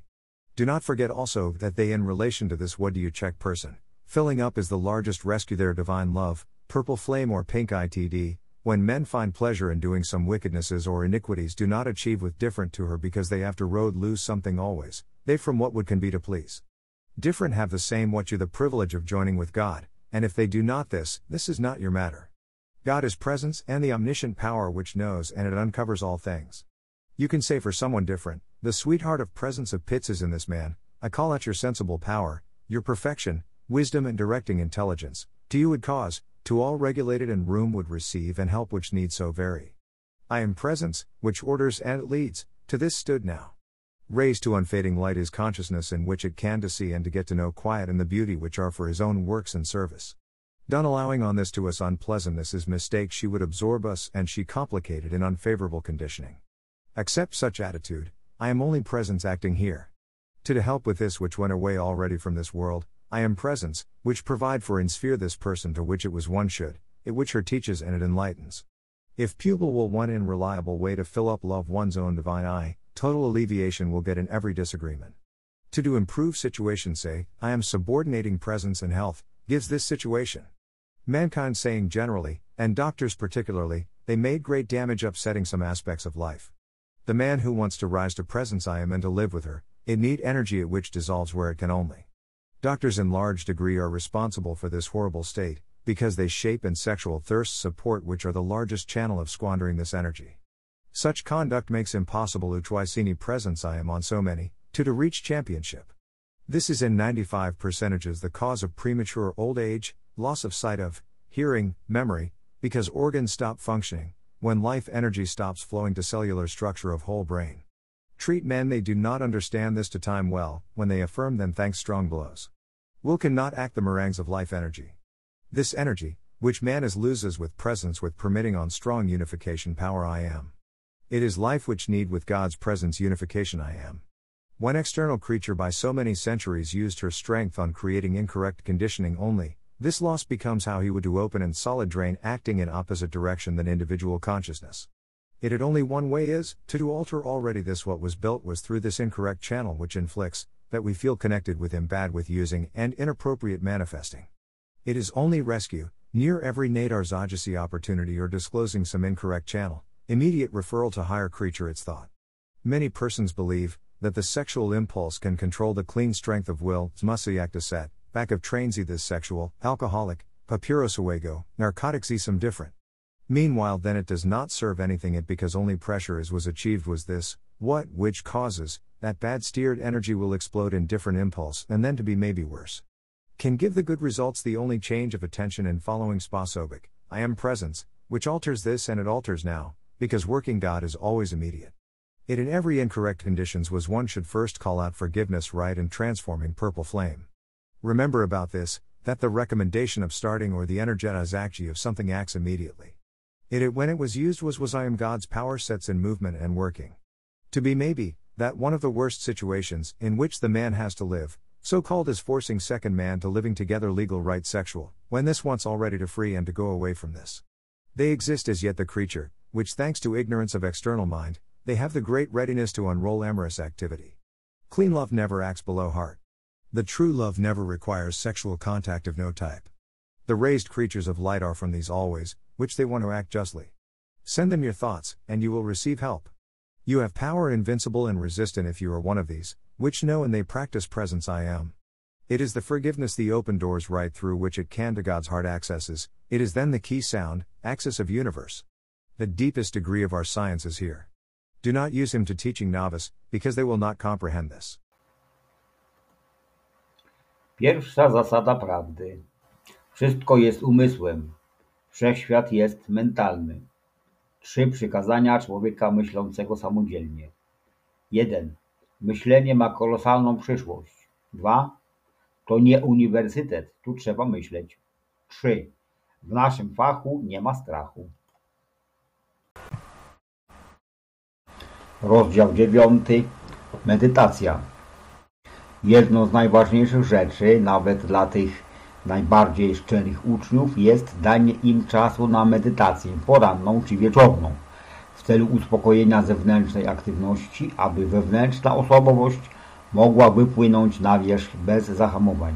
Do not forget also that they in relation to this what do you check person, filling up is the largest rescue their divine love, purple flame or pink ITD, when men find pleasure in doing some wickednesses or iniquities do not achieve with different to her because they after road lose something always, they from what would can be to please. Different have the same what you the privilege of joining with God, and if they do not this, this is not your matter. God is presence and the omniscient power which knows and it uncovers all things. You can say for someone different, the sweetheart of presence of Pitts is in this man, I call out your sensible power, your perfection, wisdom and directing intelligence, to you would cause, to all regulated and room would receive and help which need so vary. I am presence, which orders and it leads, to this stood now. Raised to unfading light is consciousness in which it can to see and to get to know quiet and the beauty which are for his own works and service. Done allowing on this to us unpleasantness is mistake she would absorb us and she complicated in unfavorable conditioning. Accept such attitude, I am only presence acting here. To to help with this which went away already from this world, I am presence, which provide for in sphere this person to which it was one should, it which her teaches and it enlightens. If pupil will one in reliable way to fill up love one's own divine eye, total alleviation will get in every disagreement. To do improve situation say, I am subordinating presence and health, gives this situation. Mankind saying generally, and doctors particularly, they made great damage upsetting some aspects of life. The man who wants to rise to presence I am and to live with her, it need energy at which dissolves where it can only. Doctors in large degree are responsible for this horrible state, because they shape and sexual thirst support which are the largest channel of squandering this energy. Such conduct makes impossible Uchwaisini presence I am on so many, to to reach championship. This is in 95 percentages the cause of premature old age, loss of sight of, hearing, memory, because organs stop functioning, when life energy stops flowing to cellular structure of whole brain. Treat men they do not understand this to time well, when they affirm then thanks strong blows. Will cannot act the meringues of life energy. This energy, which man is loses with presence with permitting on strong unification power I am. It is life which need with God's presence unification I am. When external creature by so many centuries used her strength on creating incorrect conditioning only, this loss becomes how he would do open and solid drain acting in opposite direction than individual consciousness. It had only one way is, to do alter already this what was built was through this incorrect channel which inflicts, that we feel connected with him bad with using and inappropriate manifesting. It is only rescue, near every nadar zajasi opportunity or disclosing some incorrect channel, Immediate referral to higher creature its thought. Many persons believe that the sexual impulse can control the clean strength of will, set, back of trains this sexual, alcoholic, papyrosawego, narcotics some different. Meanwhile then it does not serve anything it because only pressure is was achieved was this, what which causes, that bad steered energy will explode in different impulse and then to be maybe worse. Can give the good results the only change of attention in following spasobic, I am presence, which alters this and it alters now, because working God is always immediate. It in every incorrect conditions was one should first call out forgiveness right and transforming purple flame. Remember about this, that the recommendation of starting or the energetization of something acts immediately. It it when it was used was was I am God's power sets in movement and working. To be maybe, that one of the worst situations in which the man has to live, so called is forcing second man to living together legal right sexual, when this wants already to free and to go away from this. They exist as yet the creature, which thanks to ignorance of external mind, they have the great readiness to unroll amorous activity. Clean love never acts below heart. The true love never requires sexual contact of no type. The raised creatures of light are from these always, which they want to act justly. Send them your thoughts, and you will receive help. You have power invincible and resistant if you are one of these, which know and they practice presence I am. It is the forgiveness the open doors right through which it can to God's heart accesses, it is then the key sound, axis of universe. The deepest degree of our science is here. Do not use him to teaching novice, because they will not comprehend this.
Pierwsza zasada prawdy. Wszystko jest umysłem. Wszechświat jest mentalny. Trzy przykazania człowieka myślącego samodzielnie. Jeden. Myślenie ma kolosalną przyszłość. Dwa. To nie uniwersytet, tu trzeba myśleć. Trzy. W naszym fachu nie ma strachu. Rozdział dziewiąty. Medytacja. Jedną z najważniejszych rzeczy, nawet dla tych najbardziej szczerych uczniów, jest danie im czasu na medytację poranną czy wieczorną w celu uspokojenia zewnętrznej aktywności, aby wewnętrzna osobowość mogła wypłynąć na wierzch bez zahamowań.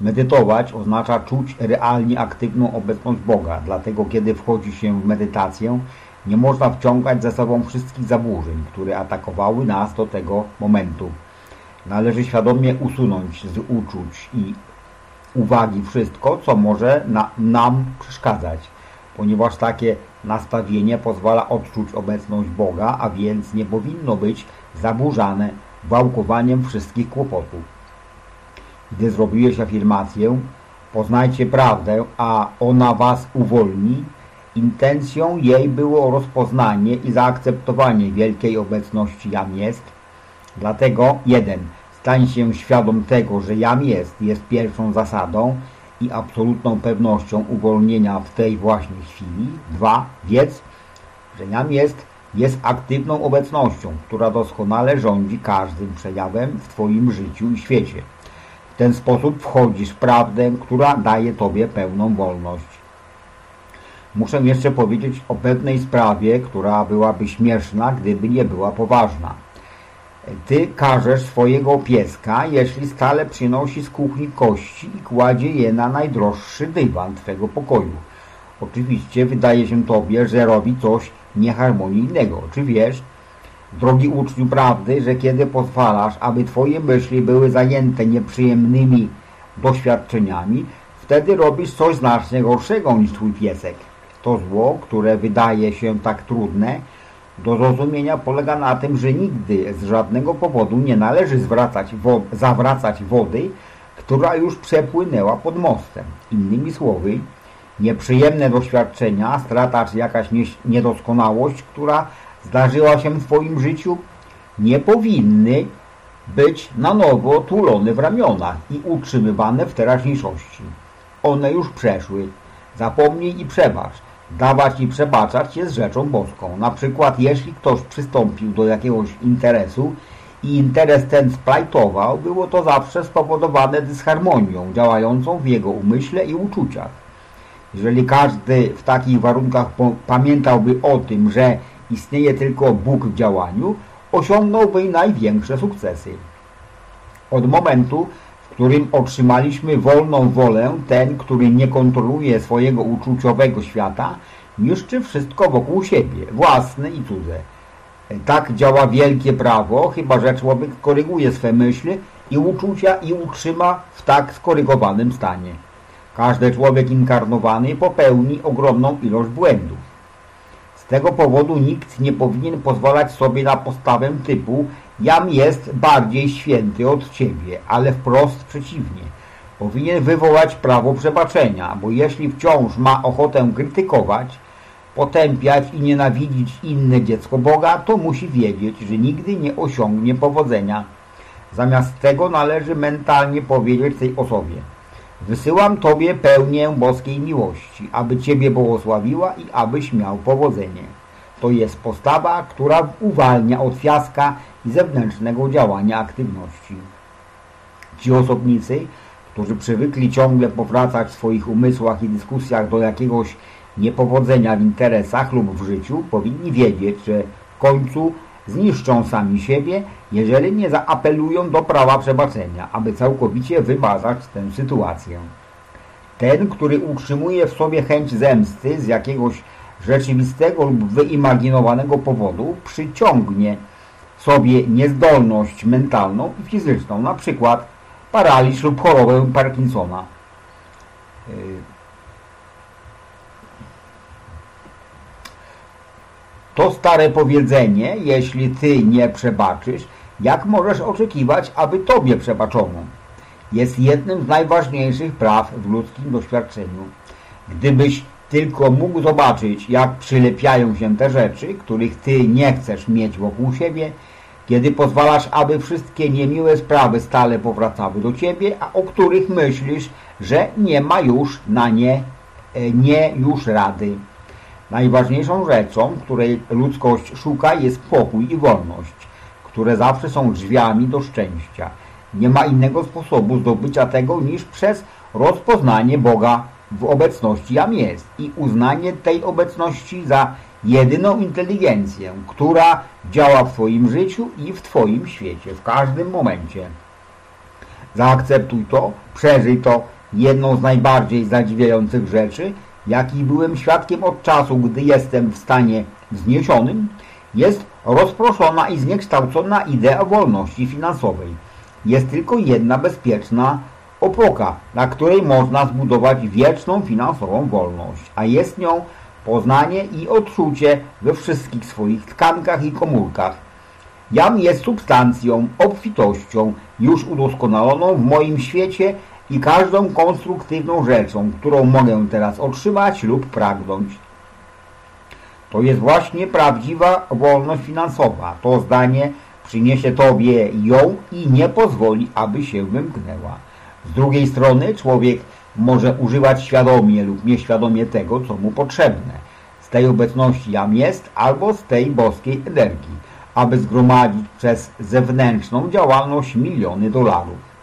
Medytować oznacza czuć realnie aktywną obecność Boga, dlatego kiedy wchodzi się w medytację, nie można wciągać ze sobą wszystkich zaburzeń, które atakowały nas do tego momentu. Należy świadomie usunąć z uczuć i uwagi wszystko, co może na, nam przeszkadzać, ponieważ takie nastawienie pozwala odczuć obecność Boga, a więc nie powinno być zaburzane wałkowaniem wszystkich kłopotów. Gdy zrobiłeś afirmację, poznajcie prawdę, a ona was uwolni, intencją jej było rozpoznanie i zaakceptowanie wielkiej obecności jam jest. Dlatego jeden, stań się świadom tego, że jam jest, jest pierwszą zasadą i absolutną pewnością uwolnienia w tej właśnie chwili. Dwa, wiedz, że jam jest, jest aktywną obecnością, która doskonale rządzi każdym przejawem w Twoim życiu i świecie. W ten sposób wchodzisz w prawdę, która daje Tobie pełną wolność. Muszę jeszcze powiedzieć o pewnej sprawie, która byłaby śmieszna, gdyby nie była poważna. Ty każesz swojego pieska, jeśli stale przynosi z kuchni kości i kładzie je na najdroższy dywan Twego pokoju. Oczywiście wydaje się Tobie, że robi coś nieharmonijnego. Czy wiesz, drogi uczniu prawdy, że kiedy pozwalasz, aby Twoje myśli były zajęte nieprzyjemnymi doświadczeniami, wtedy robisz coś znacznie gorszego niż Twój piesek. To zło, które wydaje się tak trudne do zrozumienia, polega na tym, że nigdy z żadnego powodu nie należy zwracać zawracać wody, która już przepłynęła pod mostem. Innymi słowy, nieprzyjemne doświadczenia, strata czy jakaś niedoskonałość, która zdarzyła się w Twoim życiu, nie powinny być na nowo tulone w ramionach i utrzymywane w teraźniejszości. One już przeszły. Zapomnij i przebacz. Dawać i przebaczać jest rzeczą boską. Na przykład jeśli ktoś przystąpił do jakiegoś interesu i interes ten splajtował, było to zawsze spowodowane dysharmonią działającą w jego umyśle i uczuciach. Jeżeli każdy w takich warunkach pamiętałby o tym, że istnieje tylko Bóg w działaniu, osiągnąłby największe sukcesy. Od momentu, którym otrzymaliśmy wolną wolę, ten, który nie kontroluje swojego uczuciowego świata, niszczy wszystko wokół siebie, własne i cudze. Tak działa wielkie prawo, chyba że człowiek koryguje swe myśli i uczucia i utrzyma w tak skorygowanym stanie. Każdy człowiek inkarnowany popełni ogromną ilość błędów. Z tego powodu nikt nie powinien pozwalać sobie na postawę typu jam jest bardziej święty od ciebie, ale wprost przeciwnie. Powinien wywołać prawo przebaczenia, bo jeśli wciąż ma ochotę krytykować, potępiać i nienawidzić inne dziecko Boga, to musi wiedzieć, że nigdy nie osiągnie powodzenia. Zamiast tego należy mentalnie powiedzieć tej osobie – Wysyłam Tobie pełnię boskiej miłości, aby Ciebie błogosławiła i abyś miał powodzenie. To jest postawa, która uwalnia od fiaska i zewnętrznego działania aktywności. Ci osobnicy, którzy przywykli ciągle powracać w swoich umysłach i dyskusjach do jakiegoś niepowodzenia w interesach lub w życiu, powinni wiedzieć, że w końcu zniszczą sami siebie, jeżeli nie zaapelują do prawa przebaczenia, aby całkowicie wymazać tę sytuację. Ten, który utrzymuje w sobie chęć zemsty z jakiegoś rzeczywistego lub wyimaginowanego powodu, przyciągnie sobie niezdolność mentalną i fizyczną, na przykład paraliż lub chorobę Parkinsona. Yy, To stare powiedzenie, jeśli ty nie przebaczysz, jak możesz oczekiwać, aby tobie przebaczono? jest jednym z najważniejszych praw w ludzkim doświadczeniu. Gdybyś tylko mógł zobaczyć, jak przylepiają się te rzeczy, których ty nie chcesz mieć wokół siebie, kiedy pozwalasz, aby wszystkie niemiłe sprawy stale powracały do ciebie, a o których myślisz, że nie ma już na nie, e, nie już rady. Najważniejszą rzeczą, której ludzkość szuka, jest pokój i wolność, które zawsze są drzwiami do szczęścia. Nie ma innego sposobu zdobycia tego niż przez rozpoznanie Boga w obecności jam jest i uznanie tej obecności za jedyną inteligencję, która działa w Twoim życiu i w Twoim świecie, w każdym momencie. Zaakceptuj to, przeżyj to, jedną z najbardziej zadziwiających rzeczy, jakich byłem świadkiem od czasu, gdy jestem w stanie wzniesionym, jest rozproszona i zniekształcona idea wolności finansowej. Jest tylko jedna bezpieczna opoka, na której można zbudować wieczną finansową wolność, a jest nią poznanie i odczucie we wszystkich swoich tkankach i komórkach. Jam jest substancją, obfitością, już udoskonaloną w moim świecie i każdą konstruktywną rzeczą, którą mogę teraz otrzymać lub pragnąć. To jest właśnie prawdziwa wolność finansowa. To zdanie przyniesie Tobie ją i nie pozwoli, aby się wymknęła. Z drugiej strony człowiek może używać świadomie lub nieświadomie tego, co mu potrzebne. Z tej obecności jam jest albo z tej boskiej energii, aby zgromadzić przez zewnętrzną działalność miliony dolarów.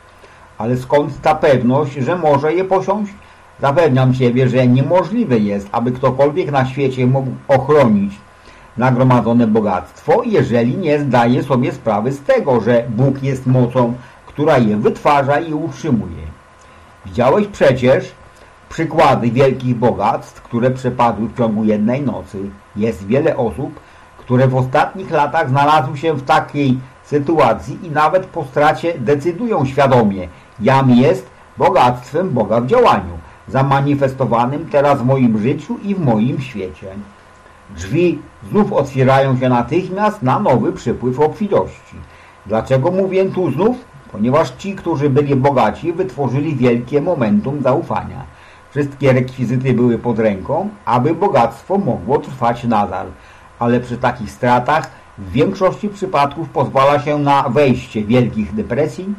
Ale skąd ta pewność, że może je posiąść? Zapewniam Ciebie, że niemożliwe jest, aby ktokolwiek na świecie mógł ochronić nagromadzone bogactwo, jeżeli nie zdaje sobie sprawy z tego, że Bóg jest mocą, która je wytwarza i utrzymuje. Widziałeś przecież przykłady wielkich bogactw, które przepadły w ciągu jednej nocy. Jest wiele osób, które w ostatnich latach znalazły się w takiej sytuacji i nawet po stracie decydują świadomie, jam jest bogactwem Boga w działaniu, zamanifestowanym teraz w moim życiu i w moim świecie. Drzwi znów otwierają się natychmiast na nowy przypływ obfitości. Dlaczego mówię tu znów? Ponieważ ci, którzy byli bogaci, wytworzyli wielkie momentum zaufania. Wszystkie rekwizyty były pod ręką, aby bogactwo mogło trwać nadal. Ale przy takich stratach w większości przypadków pozwala się na wejście wielkich depresji,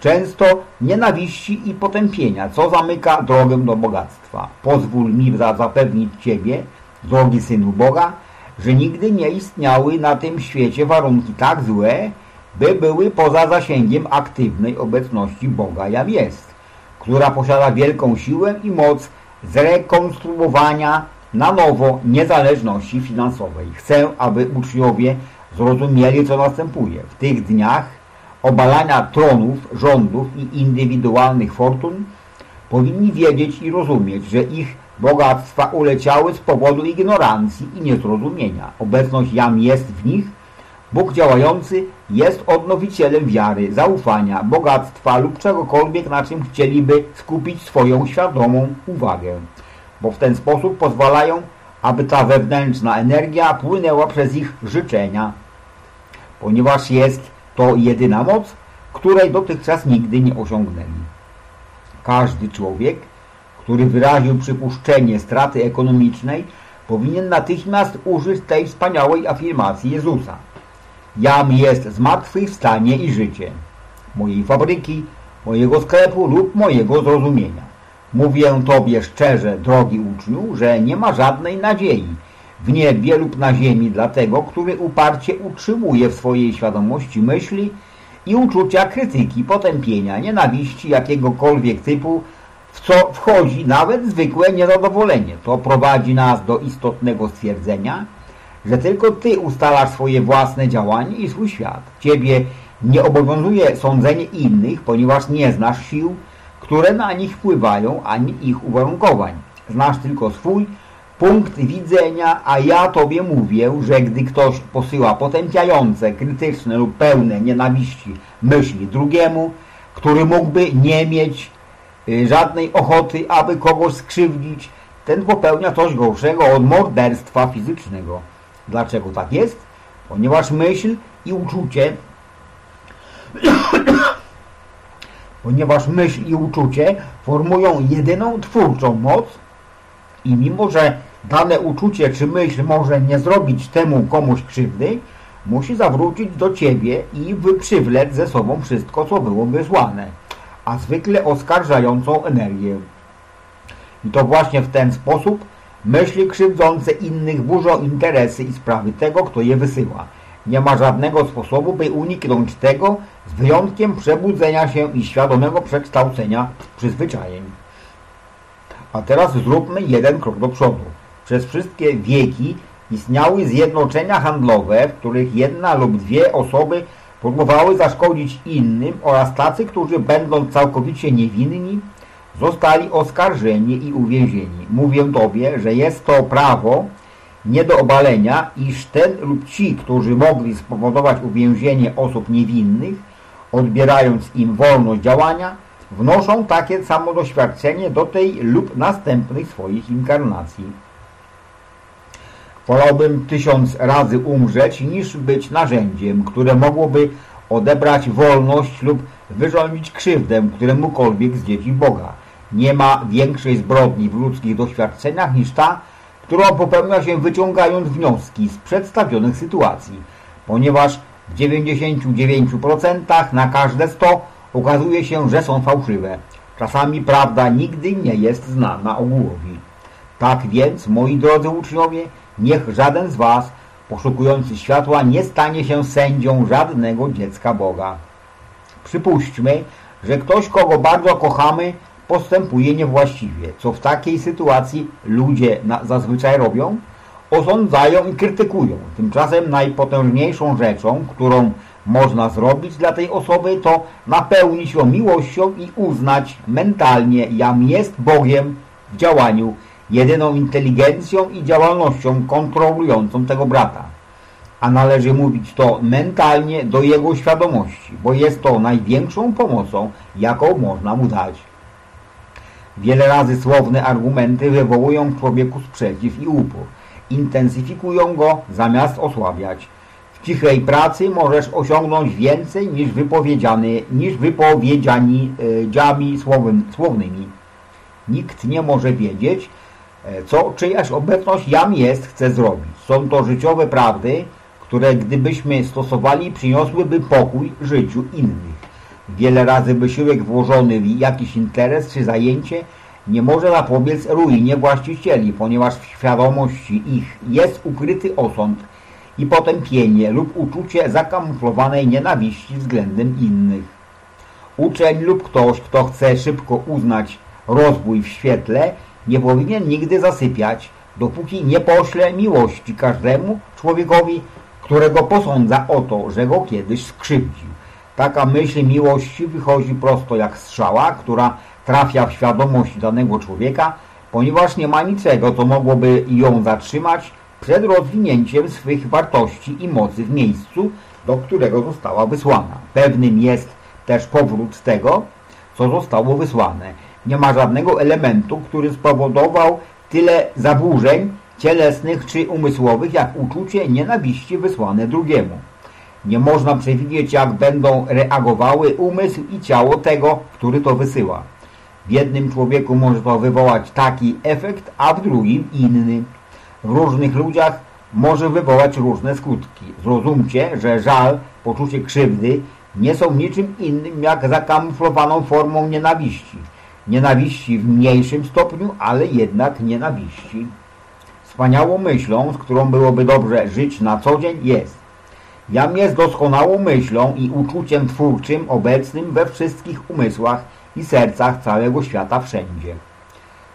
często nienawiści i potępienia, co zamyka drogę do bogactwa. Pozwól mi zapewnić Ciebie, drogi Synu Boga, że nigdy nie istniały na tym świecie warunki tak złe, by były poza zasięgiem aktywnej obecności Boga jam jest, która posiada wielką siłę i moc zrekonstruowania na nowo niezależności finansowej. Chcę, aby uczniowie zrozumieli, co następuje. W tych dniach obalania tronów, rządów i indywidualnych fortun powinni wiedzieć i rozumieć, że ich bogactwa uleciały z powodu ignorancji i niezrozumienia. Obecność jam jest w nich, Bóg działający jest odnowicielem wiary, zaufania, bogactwa lub czegokolwiek, na czym chcieliby skupić swoją świadomą uwagę, bo w ten sposób pozwalają, aby ta wewnętrzna energia płynęła przez ich życzenia, ponieważ jest to jedyna moc, której dotychczas nigdy nie osiągnęli. Każdy człowiek, który wyraził przypuszczenie straty ekonomicznej, powinien natychmiast użyć tej wspaniałej afirmacji Jezusa. Jam jest zmartwychwstanie i życie mojej fabryki, mojego sklepu lub mojego zrozumienia. Mówię Tobie szczerze, drogi uczniu, że nie ma żadnej nadziei w niebie lub na ziemi dla tego, który uparcie utrzymuje w swojej świadomości myśli i uczucia krytyki, potępienia, nienawiści jakiegokolwiek typu, w co wchodzi nawet zwykłe niezadowolenie. To prowadzi nas do istotnego stwierdzenia, że tylko Ty ustalasz swoje własne działanie i swój świat. Ciebie nie obowiązuje sądzenie innych, ponieważ nie znasz sił, które na nich wpływają, ani ich uwarunkowań. Znasz tylko swój punkt widzenia, a ja Tobie mówię, że gdy ktoś posyła potępiające, krytyczne lub pełne nienawiści myśli drugiemu, który mógłby nie mieć y, żadnej ochoty, aby kogoś skrzywdzić, ten popełnia coś gorszego od morderstwa fizycznego. Dlaczego tak jest? Ponieważ myśl i uczucie ponieważ myśl i uczucie formują jedyną twórczą moc i mimo, że dane uczucie czy myśl może nie zrobić temu komuś krzywdy, musi zawrócić do ciebie i wyprzywlec ze sobą wszystko, co było wysłane, a zwykle oskarżającą energię. I to właśnie w ten sposób myśli krzywdzące innych burzą interesy i sprawy tego, kto je wysyła. Nie ma żadnego sposobu, by uniknąć tego, z wyjątkiem przebudzenia się i świadomego przekształcenia przyzwyczajeń. A teraz zróbmy jeden krok do przodu. Przez wszystkie wieki istniały zjednoczenia handlowe, w których jedna lub dwie osoby próbowały zaszkodzić innym oraz tacy, którzy będąc całkowicie niewinni, zostali oskarżeni i uwięzieni. Mówię Tobie, że jest to prawo nie do obalenia, iż ten lub ci, którzy mogli spowodować uwięzienie osób niewinnych, odbierając im wolność działania, wnoszą takie samo doświadczenie do tej lub następnych swoich inkarnacji. Wolałbym tysiąc razy umrzeć, niż być narzędziem, które mogłoby odebrać wolność lub wyrządzić krzywdę któremukolwiek z dzieci Boga. Nie ma większej zbrodni w ludzkich doświadczeniach niż ta, którą popełnia się wyciągając wnioski z przedstawionych sytuacji, ponieważ w 99% na każde 100 okazuje się, że są fałszywe. Czasami prawda nigdy nie jest znana ogółowi. Tak więc, moi drodzy uczniowie, niech żaden z was, poszukujący światła, nie stanie się sędzią żadnego dziecka Boga. Przypuśćmy, że ktoś, kogo bardzo kochamy, postępuje niewłaściwie. Co w takiej sytuacji ludzie na, zazwyczaj robią? Osądzają i krytykują. Tymczasem najpotężniejszą rzeczą, którą można zrobić dla tej osoby, to napełnić ją miłością i uznać mentalnie, jam jest Bogiem w działaniu, jedyną inteligencją i działalnością kontrolującą tego brata. A należy mówić to mentalnie do jego świadomości, bo jest to największą pomocą, jaką można mu dać. Wiele razy słowne argumenty wywołują w człowieku sprzeciw i upór. Intensyfikują go zamiast osłabiać. W cichej pracy możesz osiągnąć więcej niż wypowiedziany, niż wypowiedziani e, dziami słownymi. Nikt nie może wiedzieć, e, co czyjaś obecność jam jest chce zrobić. Są to życiowe prawdy, które gdybyśmy stosowali przyniosłyby pokój życiu innych. Wiele razy wysiłek włożony w jakiś interes czy zajęcie nie może zapobiec ruinie właścicieli, ponieważ w świadomości ich jest ukryty osąd i potępienie lub uczucie zakamuflowanej nienawiści względem innych. Uczeń lub ktoś, kto chce szybko uznać rozwój w świetle, nie powinien nigdy zasypiać, dopóki nie pośle miłości każdemu człowiekowi, którego posądza o to, że go kiedyś skrzywdził. Taka myśl miłości wychodzi prosto jak strzała, która trafia w świadomość danego człowieka, ponieważ nie ma niczego, co mogłoby ją zatrzymać przed rozwinięciem swych wartości i mocy w miejscu, do którego została wysłana. Pewnym jest też powrót tego, co zostało wysłane. Nie ma żadnego elementu, który spowodował tyle zaburzeń cielesnych czy umysłowych, jak uczucie nienawiści wysłane drugiemu. Nie można przewidzieć, jak będą reagowały umysł i ciało tego, który to wysyła. W jednym człowieku może to wywołać taki efekt, a w drugim inny. W różnych ludziach może wywołać różne skutki. Zrozumcie, że żal, poczucie krzywdy nie są niczym innym jak zakamuflowaną formą nienawiści. Nienawiści w mniejszym stopniu, ale jednak nienawiści. Wspaniałą myślą, z którą byłoby dobrze żyć na co dzień jest Jam jest doskonałą myślą i uczuciem twórczym obecnym we wszystkich umysłach i sercach całego świata wszędzie.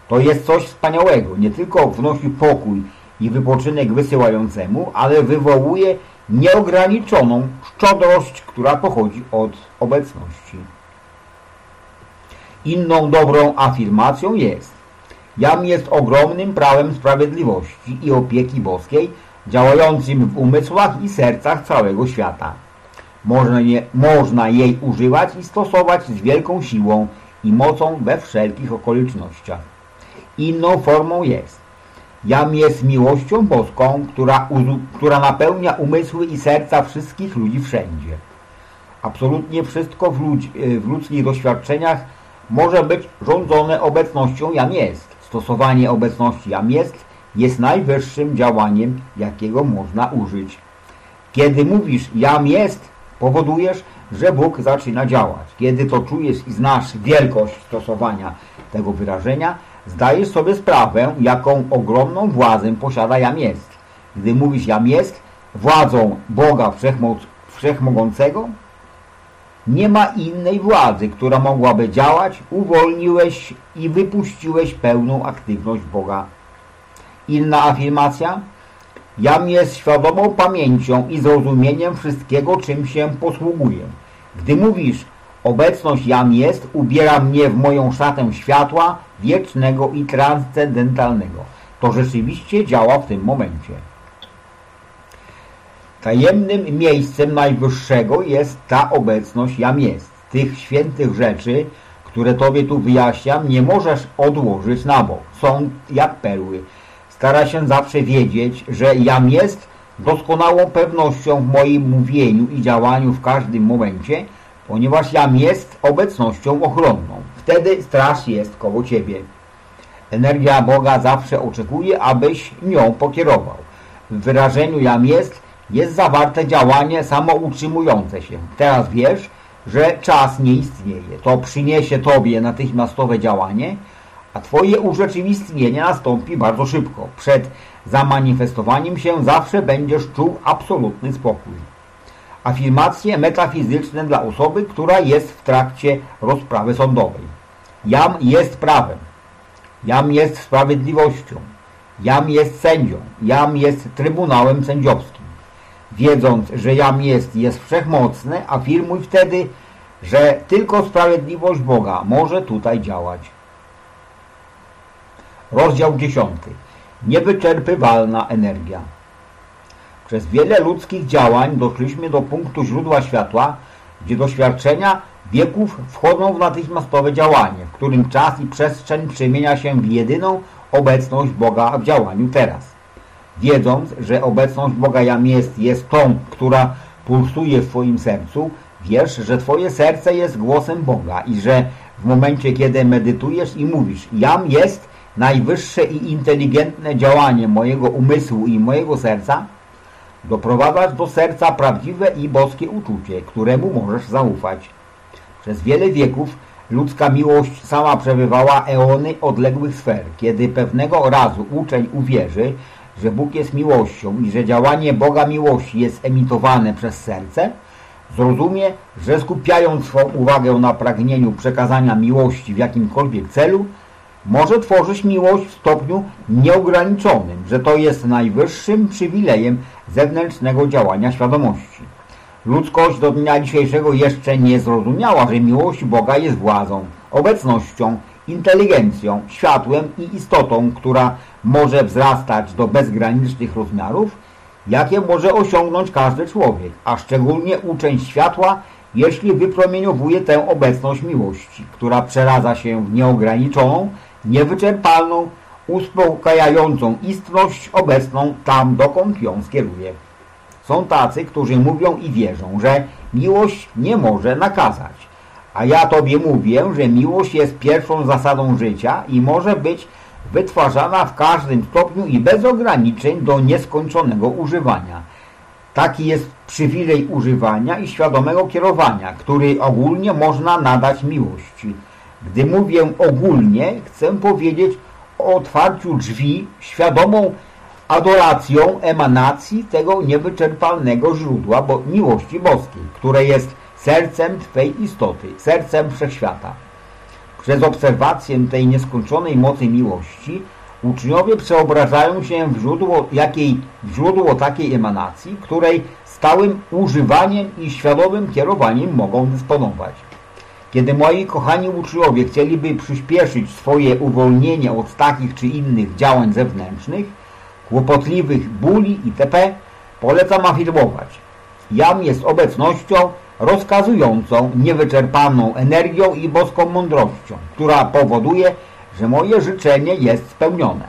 To jest coś wspaniałego, nie tylko wnosi pokój i wypoczynek wysyłającemu, ale wywołuje nieograniczoną szczodrość, która pochodzi od obecności. Inną dobrą afirmacją jest Jam jest ogromnym prawem sprawiedliwości i opieki boskiej, działającym w umysłach i sercach całego świata. Można, można jej używać i stosować z wielką siłą i mocą we wszelkich okolicznościach. Inną formą jest Jam jest miłością boską, która, która napełnia umysły i serca wszystkich ludzi wszędzie. Absolutnie wszystko w, ludzi, w ludzkich doświadczeniach może być rządzone obecnością jam jest. Stosowanie obecności jam jest jest najwyższym działaniem, jakiego można użyć. Kiedy mówisz jam jest, powodujesz, że Bóg zaczyna działać. Kiedy to czujesz i znasz wielkość stosowania tego wyrażenia, zdajesz sobie sprawę, jaką ogromną władzę posiada jam jest. Gdy mówisz jam jest, władzą Boga Wszechmoc, Wszechmogącego, nie ma innej władzy, która mogłaby działać, uwolniłeś i wypuściłeś pełną aktywność Boga. Inna afirmacja? Jam jest świadomą pamięcią i zrozumieniem wszystkiego, czym się posługuję. Gdy mówisz, obecność jam jest, ubiera mnie w moją szatę światła, wiecznego i transcendentalnego. To rzeczywiście działa w tym momencie. Tajemnym miejscem najwyższego jest ta obecność jam jest. Tych świętych rzeczy, które Tobie tu wyjaśniam, nie możesz odłożyć na bok. Są jak perły. Stara się zawsze wiedzieć, że jam jest doskonałą pewnością w moim mówieniu i działaniu w każdym momencie, ponieważ jam jest obecnością ochronną. Wtedy straż jest koło Ciebie. Energia Boga zawsze oczekuje, abyś nią pokierował. W wyrażeniu jam jest jest zawarte działanie samoutrzymujące się. Teraz wiesz, że czas nie istnieje. To przyniesie Tobie natychmiastowe działanie, a Twoje urzeczywistnienie nastąpi bardzo szybko. Przed zamanifestowaniem się zawsze będziesz czuł absolutny spokój. Afirmacje metafizyczne dla osoby, która jest w trakcie rozprawy sądowej. Jam jest prawem. Jam jest sprawiedliwością. Jam jest sędzią. Jam jest trybunałem sędziowskim. Wiedząc, że jam jest, jest wszechmocny, afirmuj wtedy, że tylko sprawiedliwość Boga może tutaj działać. Rozdział 10. Niewyczerpywalna energia. Przez wiele ludzkich działań doszliśmy do punktu źródła światła, gdzie doświadczenia wieków wchodzą w natychmiastowe działanie, w którym czas i przestrzeń przemienia się w jedyną obecność Boga w działaniu teraz. Wiedząc, że obecność Boga jam jest, jest tą, która pulsuje w Twoim sercu, wiesz, że Twoje serce jest głosem Boga i że w momencie, kiedy medytujesz i mówisz jam jest najwyższe i inteligentne działanie mojego umysłu i mojego serca, doprowadzasz do serca prawdziwe i boskie uczucie, któremu możesz zaufać. Przez wiele wieków ludzka miłość sama przebywała eony odległych sfer. Kiedy pewnego razu uczeń uwierzy, że Bóg jest miłością i że działanie Boga miłości jest emitowane przez serce, zrozumie, że skupiając swą uwagę na pragnieniu przekazania miłości w jakimkolwiek celu, może tworzyć miłość w stopniu nieograniczonym, że to jest najwyższym przywilejem zewnętrznego działania świadomości. Ludzkość do dnia dzisiejszego jeszcze nie zrozumiała, że miłość Boga jest władzą, obecnością, inteligencją, światłem i istotą, która może wzrastać do bezgranicznych rozmiarów, jakie może osiągnąć każdy człowiek, a szczególnie uczeń światła, jeśli wypromieniowuje tę obecność miłości, która przeradza się w nieograniczoną, niewyczerpalną, uspokajającą istność obecną tam, dokąd ją skieruje. Są tacy, którzy mówią i wierzą, że miłość nie może nakazać. A ja Tobie mówię, że miłość jest pierwszą zasadą życia i może być wytwarzana w każdym stopniu i bez ograniczeń do nieskończonego używania. Taki jest przywilej używania i świadomego kierowania, który ogólnie można nadać miłości. Gdy mówię ogólnie, chcę powiedzieć o otwarciu drzwi świadomą adoracją emanacji tego niewyczerpalnego źródła bo miłości boskiej, które jest sercem Twej istoty, sercem wszechświata. Przez obserwację tej nieskończonej mocy miłości uczniowie przeobrażają się w źródło, jakiej, w źródło takiej emanacji, której stałym używaniem i świadomym kierowaniem mogą dysponować. Kiedy moi kochani uczniowie chcieliby przyspieszyć swoje uwolnienie od takich czy innych działań zewnętrznych, kłopotliwych bóli itp., polecam afirmować. Jam jest obecnością rozkazującą niewyczerpaną energią i boską mądrością, która powoduje, że moje życzenie jest spełnione.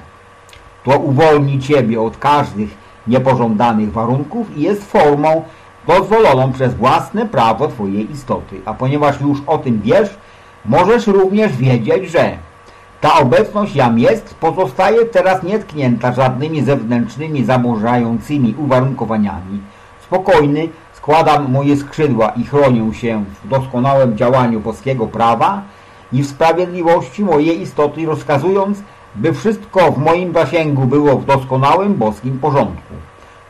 To uwolni Ciebie od każdych niepożądanych warunków i jest formą dozwoloną przez własne prawo Twojej istoty. A ponieważ już o tym wiesz, możesz również wiedzieć, że ta obecność jam jest pozostaje teraz nietknięta żadnymi zewnętrznymi zaburzającymi uwarunkowaniami. Spokojny, składam moje skrzydła i chronię się w doskonałym działaniu boskiego prawa i w sprawiedliwości mojej istoty rozkazując, by wszystko w moim zasięgu było w doskonałym boskim porządku.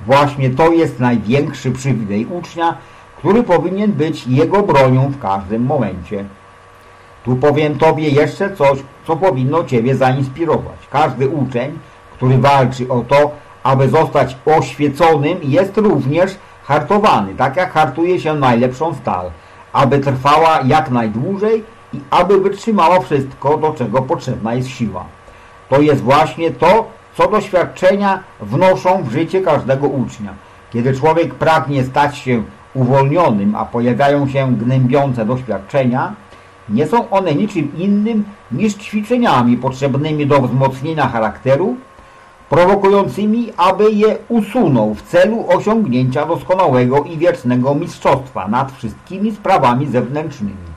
Właśnie to jest największy przywilej ucznia, który powinien być jego bronią w każdym momencie. Tu powiem Tobie jeszcze coś, co powinno Ciebie zainspirować. Każdy uczeń, który walczy o to, aby zostać oświeconym, jest również hartowany, tak jak hartuje się najlepszą stal, aby trwała jak najdłużej i aby wytrzymała wszystko, do czego potrzebna jest siła. To jest właśnie to, co doświadczenia wnoszą w życie każdego ucznia. Kiedy człowiek pragnie stać się uwolnionym, a pojawiają się gnębiące doświadczenia, nie są one niczym innym niż ćwiczeniami potrzebnymi do wzmocnienia charakteru, prowokującymi, aby je usunął w celu osiągnięcia doskonałego i wiecznego mistrzostwa nad wszystkimi sprawami zewnętrznymi.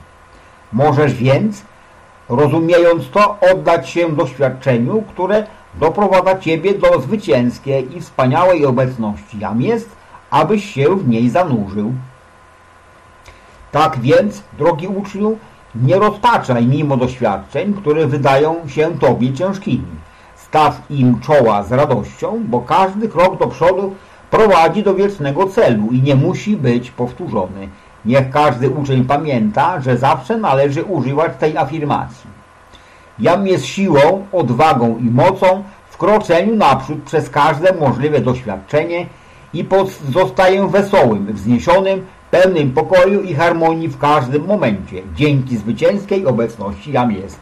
Możesz więc, rozumiejąc to, oddać się doświadczeniu, które doprowadza Ciebie do zwycięskiej i wspaniałej obecności, jam jest, abyś się w niej zanurzył. Tak więc, drogi uczniu, nie rozpaczaj mimo doświadczeń, które wydają się Tobie ciężkimi. Staw im czoła z radością, bo każdy krok do przodu prowadzi do wiecznego celu i nie musi być powtórzony. Niech każdy uczeń pamięta, że zawsze należy używać tej afirmacji. Jam jest siłą, odwagą i mocą w kroczeniu naprzód przez każde możliwe doświadczenie i pozostaję wesołym, wzniesionym, pełnym pokoju i harmonii w każdym momencie, dzięki zwycięskiej obecności jam jest.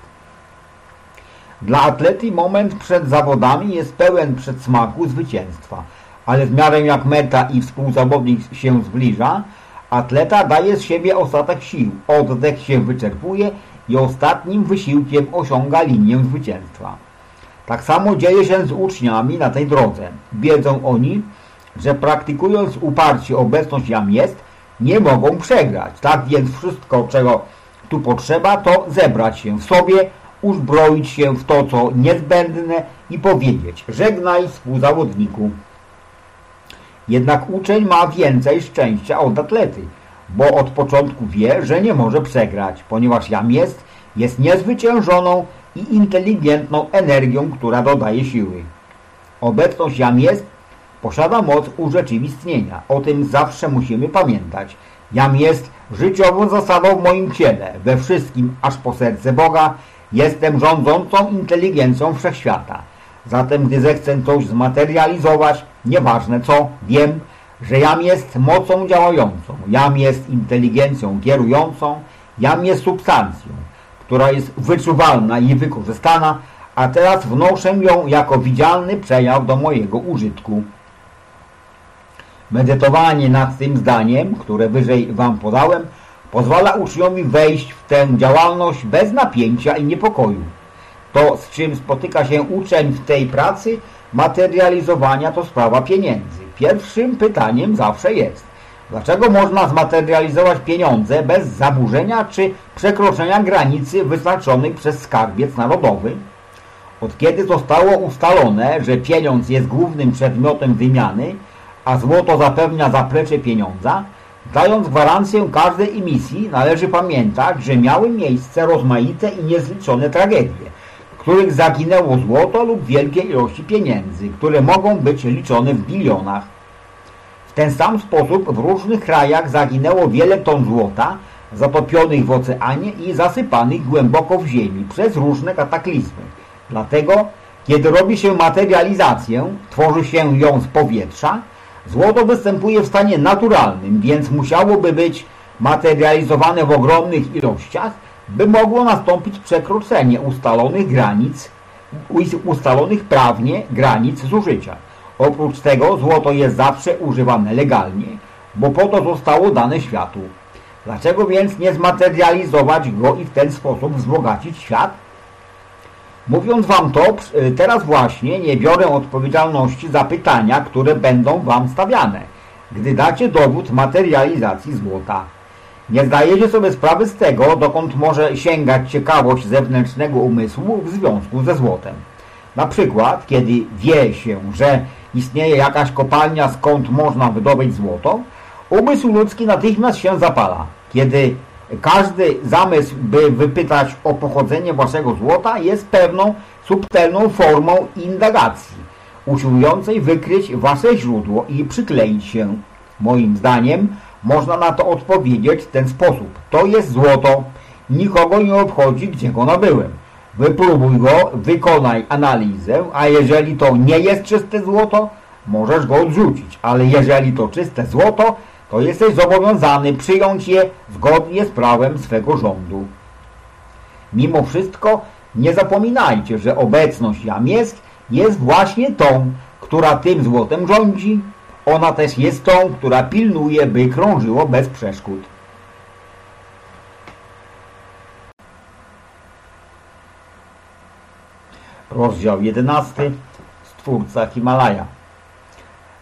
Dla atlety moment przed zawodami jest pełen przedsmaku zwycięstwa, ale w miarę jak meta i współzawodnik się zbliża, atleta daje z siebie ostatek sił, oddech się wyczerpuje i ostatnim wysiłkiem osiąga linię zwycięstwa. Tak samo dzieje się z uczniami na tej drodze. Wiedzą oni, że praktykując uparcie obecność jam jest, nie mogą przegrać. Tak więc wszystko, czego tu potrzeba, to zebrać się w sobie, uzbroić się w to, co niezbędne i powiedzieć żegnaj współzawodniku. Jednak uczeń ma więcej szczęścia od atlety, bo od początku wie, że nie może przegrać, ponieważ jam jest, jest niezwyciężoną i inteligentną energią, która dodaje siły. Obecność jam jest posiada moc urzeczywistnienia. O tym zawsze musimy pamiętać. Jam jest życiową zasadą w moim ciele, we wszystkim, aż po serce Boga, jestem rządzącą inteligencją wszechświata. Zatem, gdy zechcę coś zmaterializować, nieważne co, wiem, że jam jest mocą działającą, jam jest inteligencją kierującą, jam jest substancją, która jest wyczuwalna i wykorzystana, a teraz wnoszę ją jako widzialny przejaw do mojego użytku. Medytowanie nad tym zdaniem, które wyżej Wam podałem, pozwala uczniowi wejść w tę działalność bez napięcia i niepokoju. To, z czym spotyka się uczeń w tej pracy, materializowania to sprawa pieniędzy. Pierwszym pytaniem zawsze jest, dlaczego można zmaterializować pieniądze bez zaburzenia czy przekroczenia granicy wyznaczonej przez skarbiec narodowy? Od kiedy zostało ustalone, że pieniądz jest głównym przedmiotem wymiany, a złoto zapewnia zaplecze pieniądza, dając gwarancję każdej emisji, należy pamiętać, że miały miejsce rozmaite i niezliczone tragedie, których zaginęło złoto lub wielkie ilości pieniędzy, które mogą być liczone w bilionach. W ten sam sposób w różnych krajach zaginęło wiele ton złota, zatopionych w oceanie i zasypanych głęboko w ziemi przez różne kataklizmy. Dlatego, kiedy robi się materializację, tworzy się ją z powietrza, Złoto występuje w stanie naturalnym, więc musiałoby być materializowane w ogromnych ilościach, by mogło nastąpić przekroczenie ustalonych granic, ustalonych prawnie granic zużycia. Oprócz tego złoto jest zawsze używane legalnie, bo po to zostało dane światu. Dlaczego więc nie zmaterializować go i w ten sposób wzbogacić świat? Mówiąc Wam to, teraz właśnie nie biorę odpowiedzialności za pytania, które będą Wam stawiane. gdy dacie dowód materializacji złota. Nie zdajecie sobie sprawy z tego, dokąd może sięgać ciekawość zewnętrznego umysłu w związku ze złotem. Na przykład, kiedy wie się, że istnieje jakaś kopalnia, skąd można wydobyć złoto, umysł ludzki natychmiast się zapala. Kiedy każdy zamysł, by wypytać o pochodzenie waszego złota jest pewną subtelną formą indagacji, usiłującej wykryć wasze źródło i przykleić się. Moim zdaniem można na to odpowiedzieć w ten sposób. To jest złoto, nikogo nie obchodzi, gdzie go nabyłem. Wypróbuj go, wykonaj analizę, a jeżeli to nie jest czyste złoto, możesz go odrzucić. Ale jeżeli to czyste złoto, to jesteś zobowiązany przyjąć je zgodnie z prawem swego rządu. Mimo wszystko nie zapominajcie, że obecność jam jest, jest właśnie tą, która tym złotem rządzi. Ona też jest tą, która pilnuje, by krążyło bez przeszkód. Rozdział 11. Stwórca Himalaja.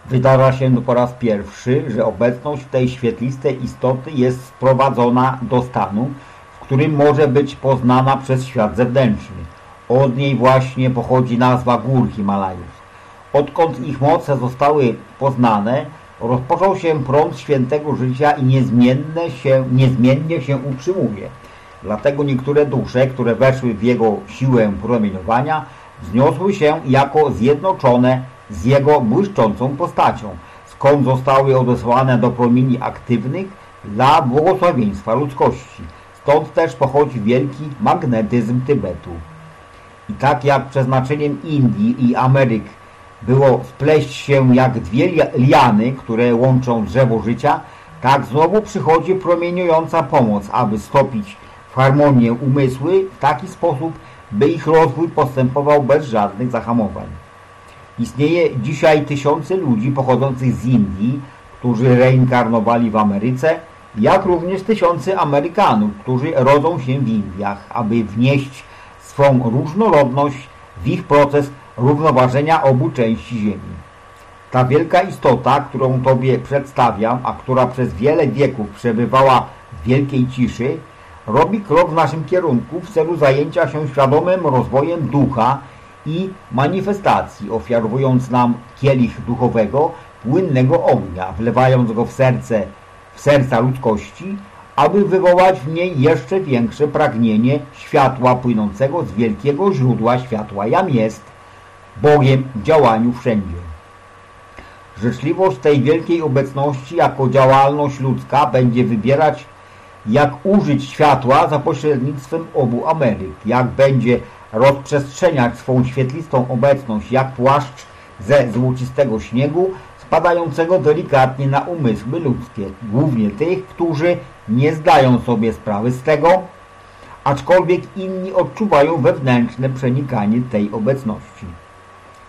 Wydarza się po raz pierwszy, że obecność tej świetlistej istoty jest sprowadzona do stanu, w którym może być poznana przez świat zewnętrzny. Od niej właśnie pochodzi nazwa gór Himalajów. Odkąd ich moce zostały poznane, rozpoczął się prąd świętego życia i niezmienne się, niezmiennie się utrzymuje. Dlatego niektóre dusze, które weszły w jego siłę promieniowania, wzniosły się jako zjednoczone z jego błyszczącą postacią, skąd zostały odesłane do promieni aktywnych dla błogosławieństwa ludzkości. Stąd też pochodzi wielki magnetyzm Tybetu. I tak jak przeznaczeniem Indii i Ameryk było spleść się jak dwie liany, które łączą drzewo życia, tak znowu przychodzi promieniująca pomoc, aby stopić w harmonię umysły w taki sposób, by ich rozwój postępował bez żadnych zahamowań. Istnieje dzisiaj tysiące ludzi pochodzących z Indii, którzy reinkarnowali w Ameryce, jak również tysiące Amerykanów, którzy rodzą się w Indiach, aby wnieść swą różnorodność w ich proces równoważenia obu części Ziemi. Ta wielka istota, którą Tobie przedstawiam, a która przez wiele wieków przebywała w wielkiej ciszy, robi krok w naszym kierunku w celu zajęcia się świadomym rozwojem ducha i manifestacji, ofiarowując nam kielich duchowego, płynnego ognia, wlewając go w serce, w serca ludzkości, aby wywołać w niej jeszcze większe pragnienie światła płynącego z wielkiego źródła światła jam jest, Bogiem działaniu wszędzie. Życzliwość tej wielkiej obecności jako działalność ludzka będzie wybierać jak użyć światła za pośrednictwem obu Ameryk, jak będzie rozprzestrzeniać swą świetlistą obecność jak płaszcz ze złocistego śniegu spadającego delikatnie na umysły ludzkie, głównie tych, którzy nie zdają sobie sprawy z tego, aczkolwiek inni odczuwają wewnętrzne przenikanie tej obecności.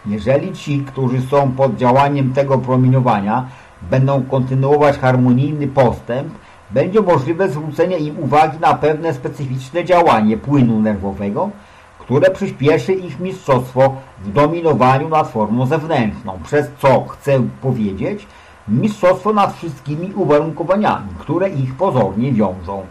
Jeżeli ci, którzy są pod działaniem tego promieniowania, będą kontynuować harmonijny postęp, będzie możliwe zwrócenie im uwagi na pewne specyficzne działanie płynu nerwowego, które przyspieszy ich mistrzostwo w dominowaniu nad formą zewnętrzną, przez co chcę powiedzieć mistrzostwo nad wszystkimi uwarunkowaniami, które ich pozornie wiążą.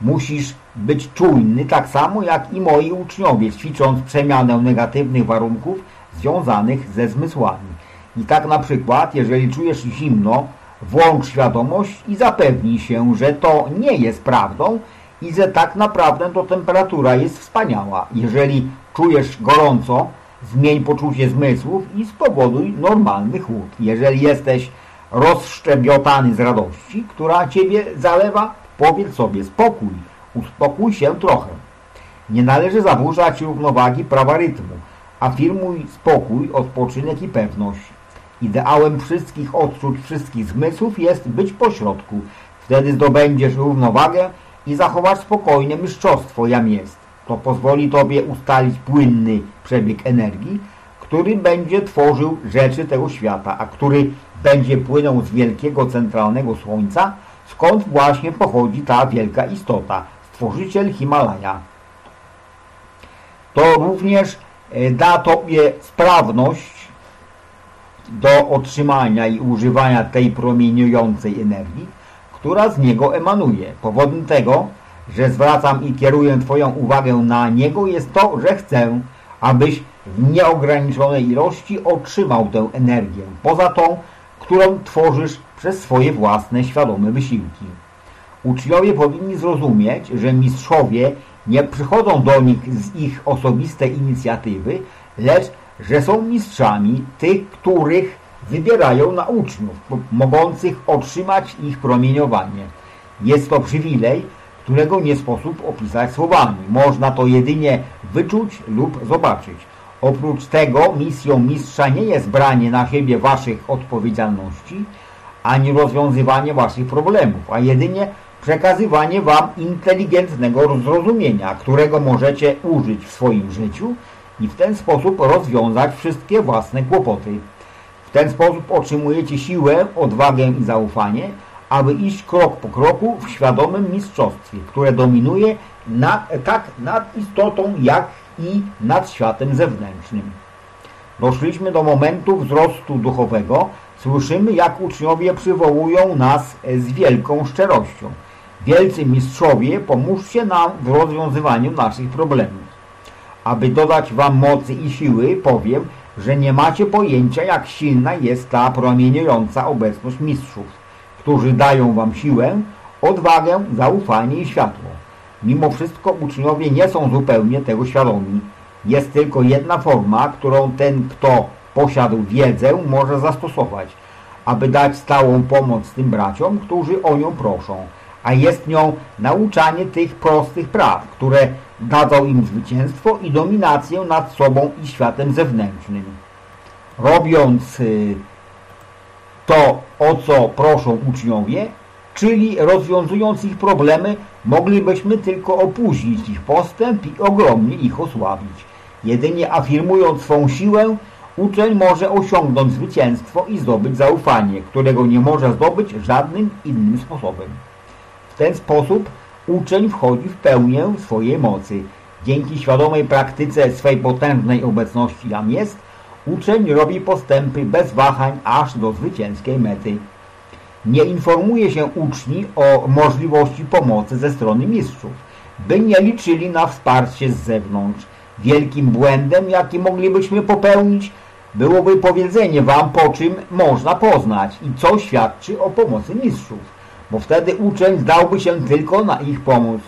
Musisz być czujny tak samo jak i moi uczniowie, ćwicząc przemianę negatywnych warunków związanych ze zmysłami. I tak na przykład, jeżeli czujesz zimno, włącz świadomość i zapewnij się, że to nie jest prawdą i że tak naprawdę to temperatura jest wspaniała. Jeżeli czujesz gorąco, zmień poczucie zmysłów i spowoduj normalny chłód. Jeżeli jesteś rozszczebiotany z radości, która Ciebie zalewa, powiedz sobie spokój, uspokój się trochę. Nie należy zaburzać równowagi prawa rytmu. Afirmuj spokój, odpoczynek i pewność. Ideałem wszystkich odczuć, wszystkich zmysłów jest być pośrodku. Wtedy zdobędziesz równowagę i zachować spokojne mistrzostwo jam jest. To pozwoli Tobie ustalić płynny przebieg energii, który będzie tworzył rzeczy tego świata, a który będzie płynął z wielkiego centralnego słońca, skąd właśnie pochodzi ta wielka istota, stworzyciel Himalaja. To również da Tobie sprawność do otrzymania i używania tej promieniującej energii, która z niego emanuje. Powodem tego, że zwracam i kieruję Twoją uwagę na niego jest to, że chcę, abyś w nieograniczonej ilości otrzymał tę energię, poza tą, którą tworzysz przez swoje własne świadome wysiłki. Uczniowie powinni zrozumieć, że mistrzowie nie przychodzą do nich z ich osobistej inicjatywy, lecz że są mistrzami tych, których wybierają na uczniów, mogących otrzymać ich promieniowanie. Jest to przywilej, którego nie sposób opisać słowami. Można to jedynie wyczuć lub zobaczyć. Oprócz tego misją mistrza nie jest branie na siebie waszych odpowiedzialności, ani rozwiązywanie waszych problemów, a jedynie przekazywanie wam inteligentnego zrozumienia, którego możecie użyć w swoim życiu i w ten sposób rozwiązać wszystkie własne kłopoty. W ten sposób otrzymujecie siłę, odwagę i zaufanie, aby iść krok po kroku w świadomym mistrzostwie, które dominuje nad, tak nad istotą, jak i nad światem zewnętrznym. Doszliśmy do momentu wzrostu duchowego. Słyszymy, jak uczniowie przywołują nas z wielką szczerością. Wielcy mistrzowie, pomóżcie nam w rozwiązywaniu naszych problemów. Aby dodać wam mocy i siły, powiem, że nie macie pojęcia, jak silna jest ta promieniująca obecność mistrzów, którzy dają wam siłę, odwagę, zaufanie i światło. Mimo wszystko uczniowie nie są zupełnie tego świadomi. Jest tylko jedna forma, którą ten, kto posiadł wiedzę, może zastosować, aby dać stałą pomoc tym braciom, którzy o nią proszą, a jest nią nauczanie tych prostych praw, które dadzą im zwycięstwo i dominację nad sobą i światem zewnętrznym. Robiąc y, to, o co proszą uczniowie, czyli rozwiązując ich problemy, moglibyśmy tylko opóźnić ich postęp i ogromnie ich osłabić. Jedynie afirmując swą siłę, uczeń może osiągnąć zwycięstwo i zdobyć zaufanie, którego nie może zdobyć żadnym innym sposobem. W ten sposób uczeń wchodzi w pełnię swojej mocy. Dzięki świadomej praktyce swej potężnej obecności jam jest, uczeń robi postępy bez wahań aż do zwycięskiej mety. Nie informuje się uczni o możliwości pomocy ze strony mistrzów, by nie liczyli na wsparcie z zewnątrz. Wielkim błędem, jaki moglibyśmy popełnić, byłoby powiedzenie wam, po czym można poznać i co świadczy o pomocy mistrzów bo wtedy uczeń zdałby się tylko na ich pomoc.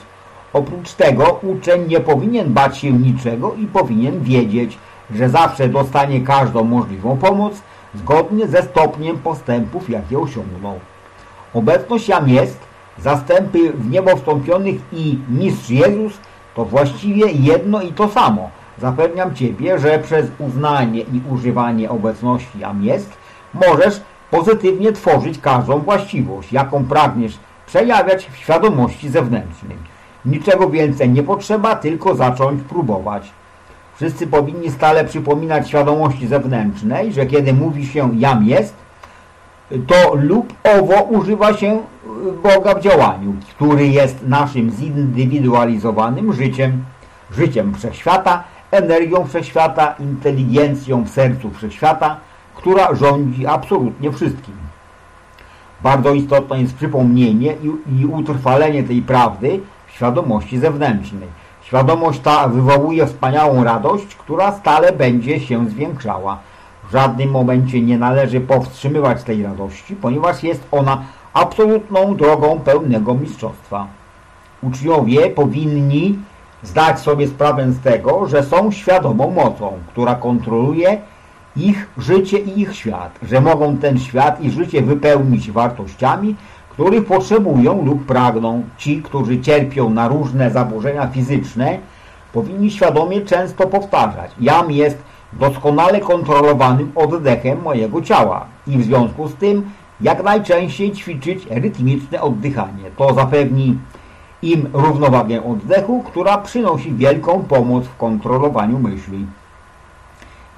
Oprócz tego uczeń nie powinien bać się niczego i powinien wiedzieć, że zawsze dostanie każdą możliwą pomoc zgodnie ze stopniem postępów, jakie osiągnął. Obecność jam jest, zastępy w niebo wstąpionych i mistrz Jezus to właściwie jedno i to samo. Zapewniam Ciebie, że przez uznanie i używanie obecności jam jest, możesz pozytywnie tworzyć każdą właściwość, jaką pragniesz przejawiać w świadomości zewnętrznej. Niczego więcej nie potrzeba, tylko zacząć próbować. Wszyscy powinni stale przypominać świadomości zewnętrznej, że kiedy mówi się jam jest, to lub owo używa się Boga w działaniu, który jest naszym zindywidualizowanym życiem, życiem wszechświata, energią wszechświata, inteligencją w sercu wszechświata, która rządzi absolutnie wszystkim. Bardzo istotne jest przypomnienie i, i utrwalenie tej prawdy w świadomości zewnętrznej. Świadomość ta wywołuje wspaniałą radość, która stale będzie się zwiększała. W żadnym momencie nie należy powstrzymywać tej radości, ponieważ jest ona absolutną drogą pełnego mistrzostwa. Uczniowie powinni zdać sobie sprawę z tego, że są świadomą mocą, która kontroluje ich życie i ich świat, że mogą ten świat i życie wypełnić wartościami, których potrzebują lub pragną. Ci, którzy cierpią na różne zaburzenia fizyczne, powinni świadomie często powtarzać Jam jest doskonale kontrolowanym oddechem mojego ciała i w związku z tym jak najczęściej ćwiczyć rytmiczne oddychanie. To zapewni im równowagę oddechu, która przynosi wielką pomoc w kontrolowaniu myśli.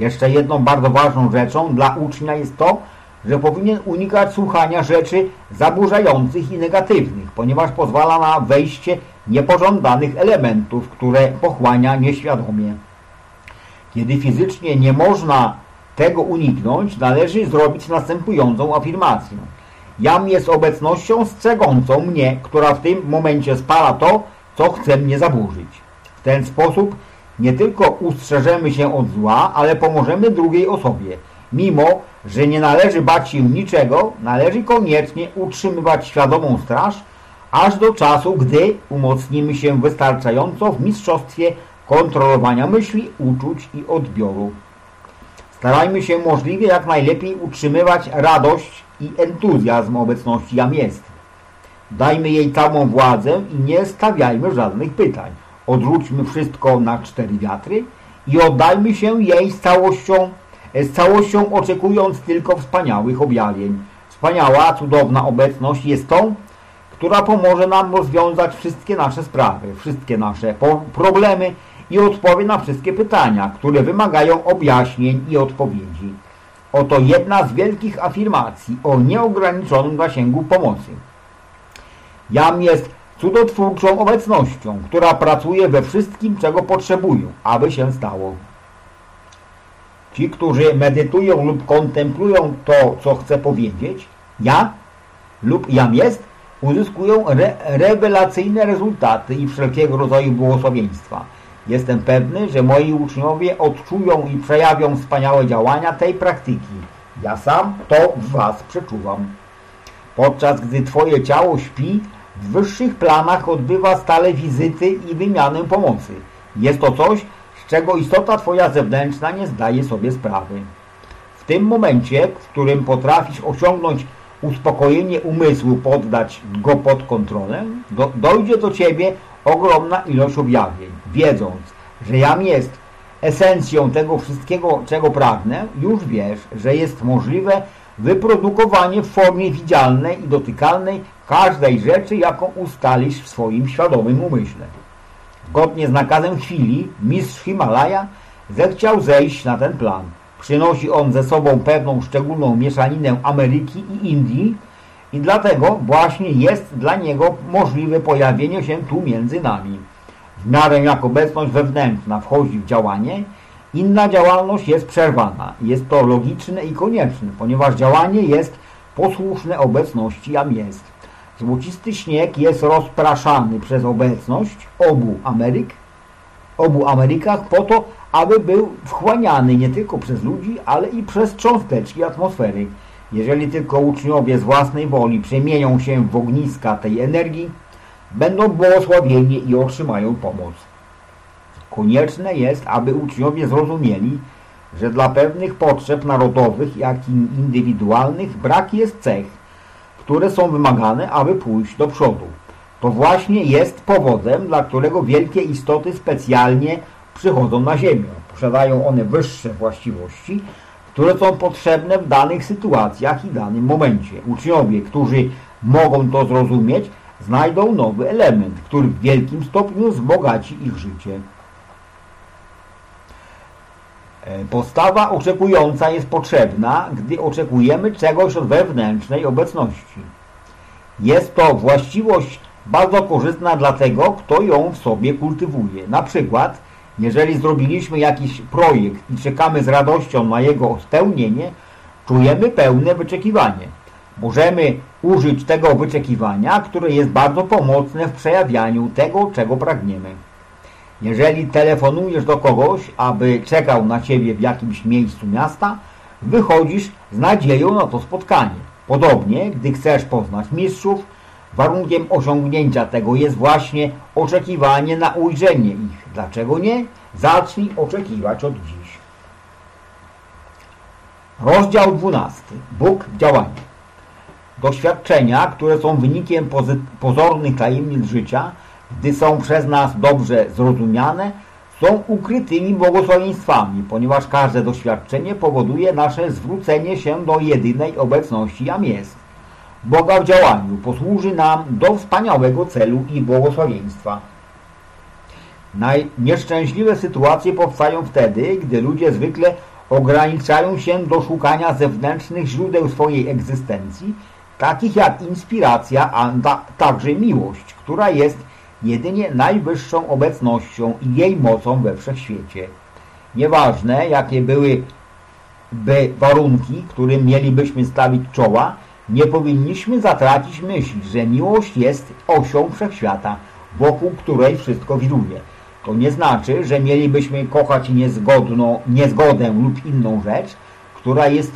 Jeszcze jedną bardzo ważną rzeczą dla ucznia jest to, że powinien unikać słuchania rzeczy zaburzających i negatywnych, ponieważ pozwala na wejście niepożądanych elementów, które pochłania nieświadomie. Kiedy fizycznie nie można tego uniknąć, należy zrobić następującą afirmację. Jam jest obecnością strzegącą mnie, która w tym momencie spala to, co chce mnie zaburzyć. W ten sposób nie tylko ustrzeżemy się od zła, ale pomożemy drugiej osobie. Mimo, że nie należy bać się niczego, należy koniecznie utrzymywać świadomą straż, aż do czasu, gdy umocnimy się wystarczająco w mistrzostwie kontrolowania myśli, uczuć i odbioru. Starajmy się możliwie jak najlepiej utrzymywać radość i entuzjazm obecności jam jest. Dajmy jej całą władzę i nie stawiajmy żadnych pytań. Odrzućmy wszystko na cztery wiatry i oddajmy się jej z całością, z całością oczekując tylko wspaniałych objawień. Wspaniała, cudowna obecność jest tą, która pomoże nam rozwiązać wszystkie nasze sprawy, wszystkie nasze problemy i odpowie na wszystkie pytania, które wymagają objaśnień i odpowiedzi. Oto jedna z wielkich afirmacji o nieograniczonym zasięgu pomocy. Jam jest cudotwórczą obecnością, która pracuje we wszystkim, czego potrzebują, aby się stało. Ci, którzy medytują lub kontemplują to, co chcę powiedzieć, ja lub jam jest, uzyskują re rewelacyjne rezultaty i wszelkiego rodzaju błogosławieństwa. Jestem pewny, że moi uczniowie odczują i przejawią wspaniałe działania tej praktyki. Ja sam to w Was przeczuwam. Podczas gdy Twoje ciało śpi, w wyższych planach odbywa stale wizyty i wymianę pomocy. Jest to coś, z czego istota Twoja zewnętrzna nie zdaje sobie sprawy. W tym momencie, w którym potrafisz osiągnąć uspokojenie umysłu, poddać go pod kontrolę, do, dojdzie do Ciebie ogromna ilość objawień. Wiedząc, że jam jest esencją tego wszystkiego, czego pragnę, już wiesz, że jest możliwe wyprodukowanie w formie widzialnej i dotykalnej każdej rzeczy, jaką ustalisz w swoim świadomym umyśle. Zgodnie z nakazem chwili, mistrz Himalaja zechciał zejść na ten plan. Przynosi on ze sobą pewną szczególną mieszaninę Ameryki i Indii i dlatego właśnie jest dla niego możliwe pojawienie się tu między nami. W miarę jak obecność wewnętrzna wchodzi w działanie, inna działalność jest przerwana. Jest to logiczne i konieczne, ponieważ działanie jest posłuszne obecności jam jest. Złocisty śnieg jest rozpraszany przez obecność obu Ameryk, obu Amerykach po to, aby był wchłaniany nie tylko przez ludzi, ale i przez cząsteczki atmosfery. Jeżeli tylko uczniowie z własnej woli przemienią się w ogniska tej energii, będą błogosławieni i otrzymają pomoc. Konieczne jest, aby uczniowie zrozumieli, że dla pewnych potrzeb narodowych, jak i indywidualnych brak jest cech, które są wymagane, aby pójść do przodu. To właśnie jest powodem, dla którego wielkie istoty specjalnie przychodzą na Ziemię. Posiadają one wyższe właściwości, które są potrzebne w danych sytuacjach i danym momencie. Uczniowie, którzy mogą to zrozumieć, znajdą nowy element, który w wielkim stopniu wzbogaci ich życie. E, postawa oczekująca jest potrzebna, gdy oczekujemy czegoś od wewnętrznej obecności. Jest to właściwość bardzo korzystna dla tego, kto ją w sobie kultywuje. Na przykład, jeżeli zrobiliśmy jakiś projekt i czekamy z radością na jego spełnienie, czujemy pełne wyczekiwanie. Możemy użyć tego wyczekiwania, które jest bardzo pomocne w przejawianiu tego, czego pragniemy. Jeżeli telefonujesz do kogoś, aby czekał na Ciebie w jakimś miejscu miasta, wychodzisz z nadzieją na to spotkanie. Podobnie, gdy chcesz poznać mistrzów, warunkiem osiągnięcia tego jest właśnie oczekiwanie na ujrzenie ich. Dlaczego nie? Zacznij oczekiwać od dziś. Rozdział 12. Bóg w działaniu. Doświadczenia, które są wynikiem pozornych tajemnic życia, gdy są przez nas dobrze zrozumiane, są ukrytymi błogosławieństwami, ponieważ każde doświadczenie powoduje nasze zwrócenie się do jedynej obecności, jam jest. Boga w działaniu posłuży nam do wspaniałego celu i błogosławieństwa. Najnieszczęśliwe sytuacje powstają wtedy, gdy ludzie zwykle ograniczają się do szukania zewnętrznych źródeł swojej egzystencji, takich jak inspiracja, a także miłość, która jest jedynie najwyższą obecnością i jej mocą we wszechświecie. Nieważne, jakie były by warunki, którym mielibyśmy stawić czoła, nie powinniśmy zatracić myśli, że miłość jest osią wszechświata, wokół której wszystko wiruje. To nie znaczy, że mielibyśmy kochać niezgodną, niezgodę lub inną rzecz, która jest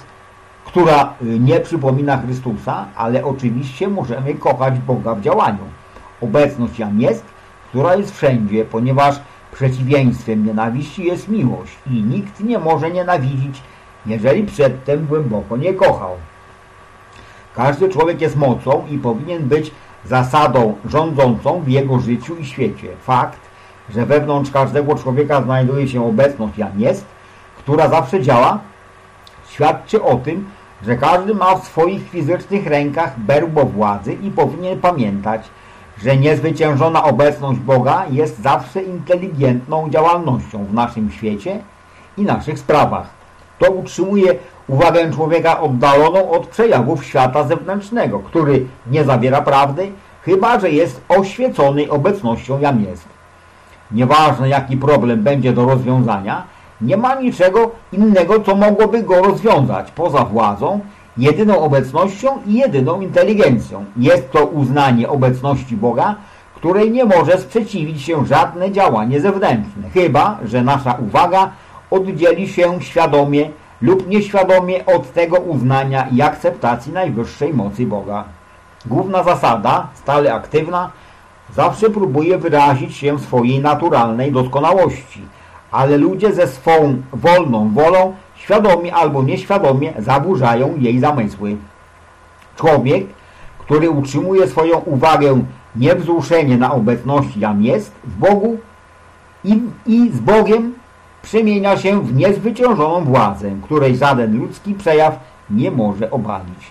która y, nie przypomina Chrystusa, ale oczywiście możemy kochać Boga w działaniu. Obecność jam jest, która jest wszędzie, ponieważ przeciwieństwem nienawiści jest miłość i nikt nie może nienawidzić, jeżeli przedtem głęboko nie kochał. Każdy człowiek jest mocą i powinien być zasadą rządzącą w jego życiu i świecie. Fakt, że wewnątrz każdego człowieka znajduje się obecność jam jest, która zawsze działa, świadczy o tym, że każdy ma w swoich fizycznych rękach berło władzy i powinien pamiętać, że niezwyciężona obecność Boga jest zawsze inteligentną działalnością w naszym świecie i naszych sprawach. To utrzymuje uwagę człowieka oddaloną od przejawów świata zewnętrznego, który nie zawiera prawdy, chyba że jest oświecony obecnością jam jest. Nieważne jaki problem będzie do rozwiązania, nie ma niczego innego, co mogłoby go rozwiązać poza władzą, jedyną obecnością i jedyną inteligencją. Jest to uznanie obecności Boga, której nie może sprzeciwić się żadne działanie zewnętrzne, chyba że nasza uwaga oddzieli się świadomie lub nieświadomie od tego uznania i akceptacji najwyższej mocy Boga. Główna zasada, stale aktywna, zawsze próbuje wyrazić się swojej naturalnej doskonałości – ale ludzie ze swą wolną wolą, świadomie albo nieświadomie, zaburzają jej zamysły. Człowiek, który utrzymuje swoją uwagę niewzruszenie na obecności jam jest w Bogu i, i z Bogiem przemienia się w niezwyciężoną władzę, której żaden ludzki przejaw nie może obalić.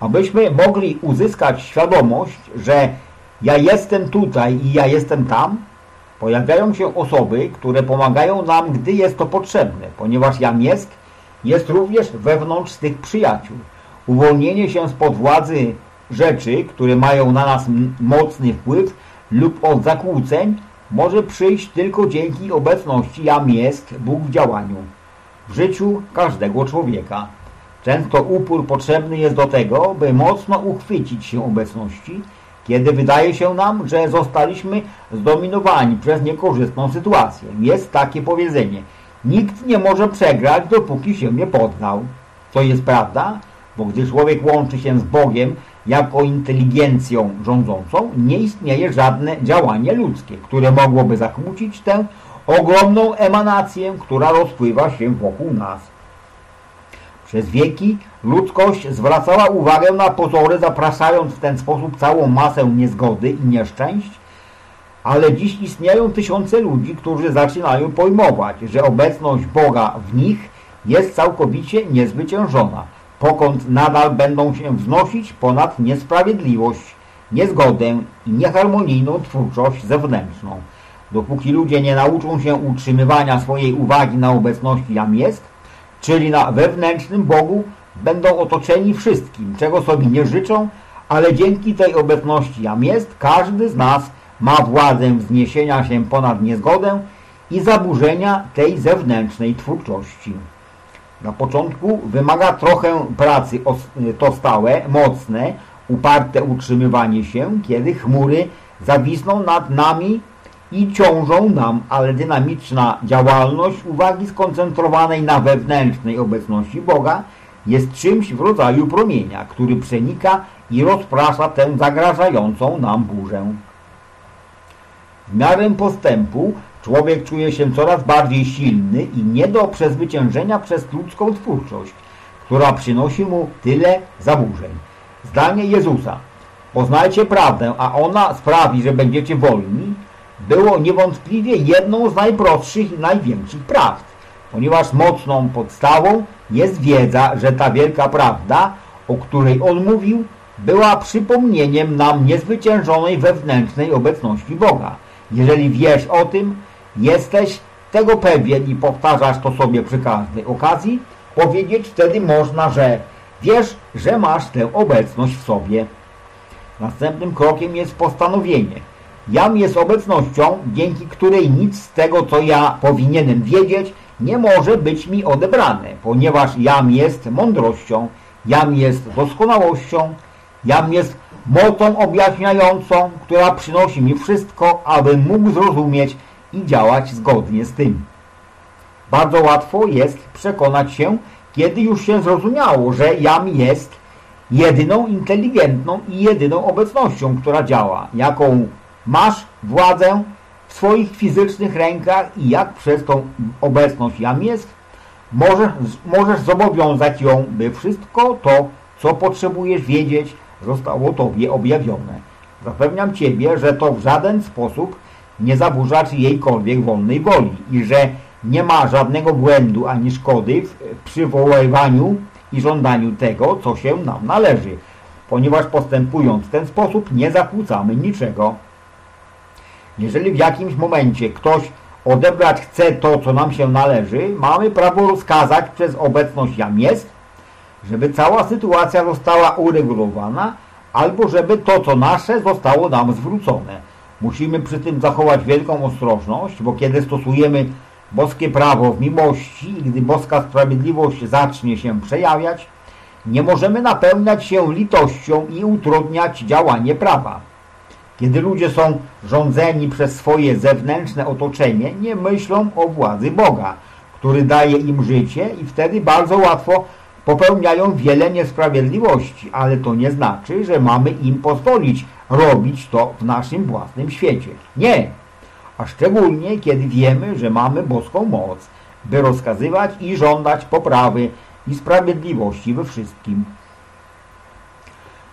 Abyśmy mogli uzyskać świadomość, że ja jestem tutaj i ja jestem tam, Pojawiają się osoby, które pomagają nam, gdy jest to potrzebne, ponieważ Jamiesk jest również wewnątrz tych przyjaciół. Uwolnienie się spod władzy rzeczy, które mają na nas mocny wpływ lub od zakłóceń może przyjść tylko dzięki obecności Jam jest Bóg w działaniu w życiu każdego człowieka. Często upór potrzebny jest do tego, by mocno uchwycić się obecności kiedy wydaje się nam, że zostaliśmy zdominowani przez niekorzystną sytuację. Jest takie powiedzenie. Nikt nie może przegrać, dopóki się nie poddał. To jest prawda, bo gdy człowiek łączy się z Bogiem jako inteligencją rządzącą, nie istnieje żadne działanie ludzkie, które mogłoby zakłócić tę ogromną emanację, która rozpływa się wokół nas. Przez wieki ludzkość zwracała uwagę na pozory, zapraszając w ten sposób całą masę niezgody i nieszczęść, ale dziś istnieją tysiące ludzi, którzy zaczynają pojmować, że obecność Boga w nich jest całkowicie niezwyciężona, pokąd nadal będą się wznosić ponad niesprawiedliwość, niezgodę i nieharmonijną twórczość zewnętrzną. Dopóki ludzie nie nauczą się utrzymywania swojej uwagi na obecności jam jest, czyli na wewnętrznym Bogu, będą otoczeni wszystkim, czego sobie nie życzą, ale dzięki tej obecności jam jest, każdy z nas ma władzę wzniesienia się ponad niezgodę i zaburzenia tej zewnętrznej twórczości. Na początku wymaga trochę pracy to stałe, mocne, uparte utrzymywanie się, kiedy chmury zawisną nad nami i ciążą nam, ale dynamiczna działalność uwagi skoncentrowanej na wewnętrznej obecności Boga jest czymś w rodzaju promienia, który przenika i rozprasza tę zagrażającą nam burzę. W miarę postępu człowiek czuje się coraz bardziej silny i nie do przezwyciężenia przez ludzką twórczość, która przynosi mu tyle zaburzeń. Zdanie Jezusa. Poznajcie prawdę, a ona sprawi, że będziecie wolni, było niewątpliwie jedną z najprostszych i największych prawd, ponieważ mocną podstawą jest wiedza, że ta wielka prawda, o której on mówił, była przypomnieniem nam niezwyciężonej wewnętrznej obecności Boga. Jeżeli wiesz o tym, jesteś tego pewien i powtarzasz to sobie przy każdej okazji, powiedzieć wtedy można, że wiesz, że masz tę obecność w sobie. Następnym krokiem jest postanowienie – Jam jest obecnością, dzięki której nic z tego, co ja powinienem wiedzieć, nie może być mi odebrane, ponieważ jam jest mądrością, jam jest doskonałością, jam jest mocą objaśniającą, która przynosi mi wszystko, abym mógł zrozumieć i działać zgodnie z tym. Bardzo łatwo jest przekonać się, kiedy już się zrozumiało, że jam jest jedyną inteligentną i jedyną obecnością, która działa, jaką masz władzę w swoich fizycznych rękach i jak przez tą obecność jam jest, możesz, możesz zobowiązać ją, by wszystko to, co potrzebujesz wiedzieć, zostało Tobie objawione. Zapewniam Ciebie, że to w żaden sposób nie zaburza czyjejkolwiek wolnej woli i że nie ma żadnego błędu ani szkody w przywoływaniu i żądaniu tego, co się nam należy, ponieważ postępując w ten sposób nie zakłócamy niczego. Jeżeli w jakimś momencie ktoś odebrać chce to, co nam się należy, mamy prawo rozkazać przez obecność jam jest, żeby cała sytuacja została uregulowana, albo żeby to, co nasze, zostało nam zwrócone. Musimy przy tym zachować wielką ostrożność, bo kiedy stosujemy boskie prawo w miłości i gdy boska sprawiedliwość zacznie się przejawiać, nie możemy napełniać się litością i utrudniać działanie prawa. Kiedy ludzie są rządzeni przez swoje zewnętrzne otoczenie, nie myślą o władzy Boga, który daje im życie i wtedy bardzo łatwo popełniają wiele niesprawiedliwości, ale to nie znaczy, że mamy im pozwolić robić to w naszym własnym świecie. Nie! A szczególnie, kiedy wiemy, że mamy boską moc, by rozkazywać i żądać poprawy i sprawiedliwości we wszystkim.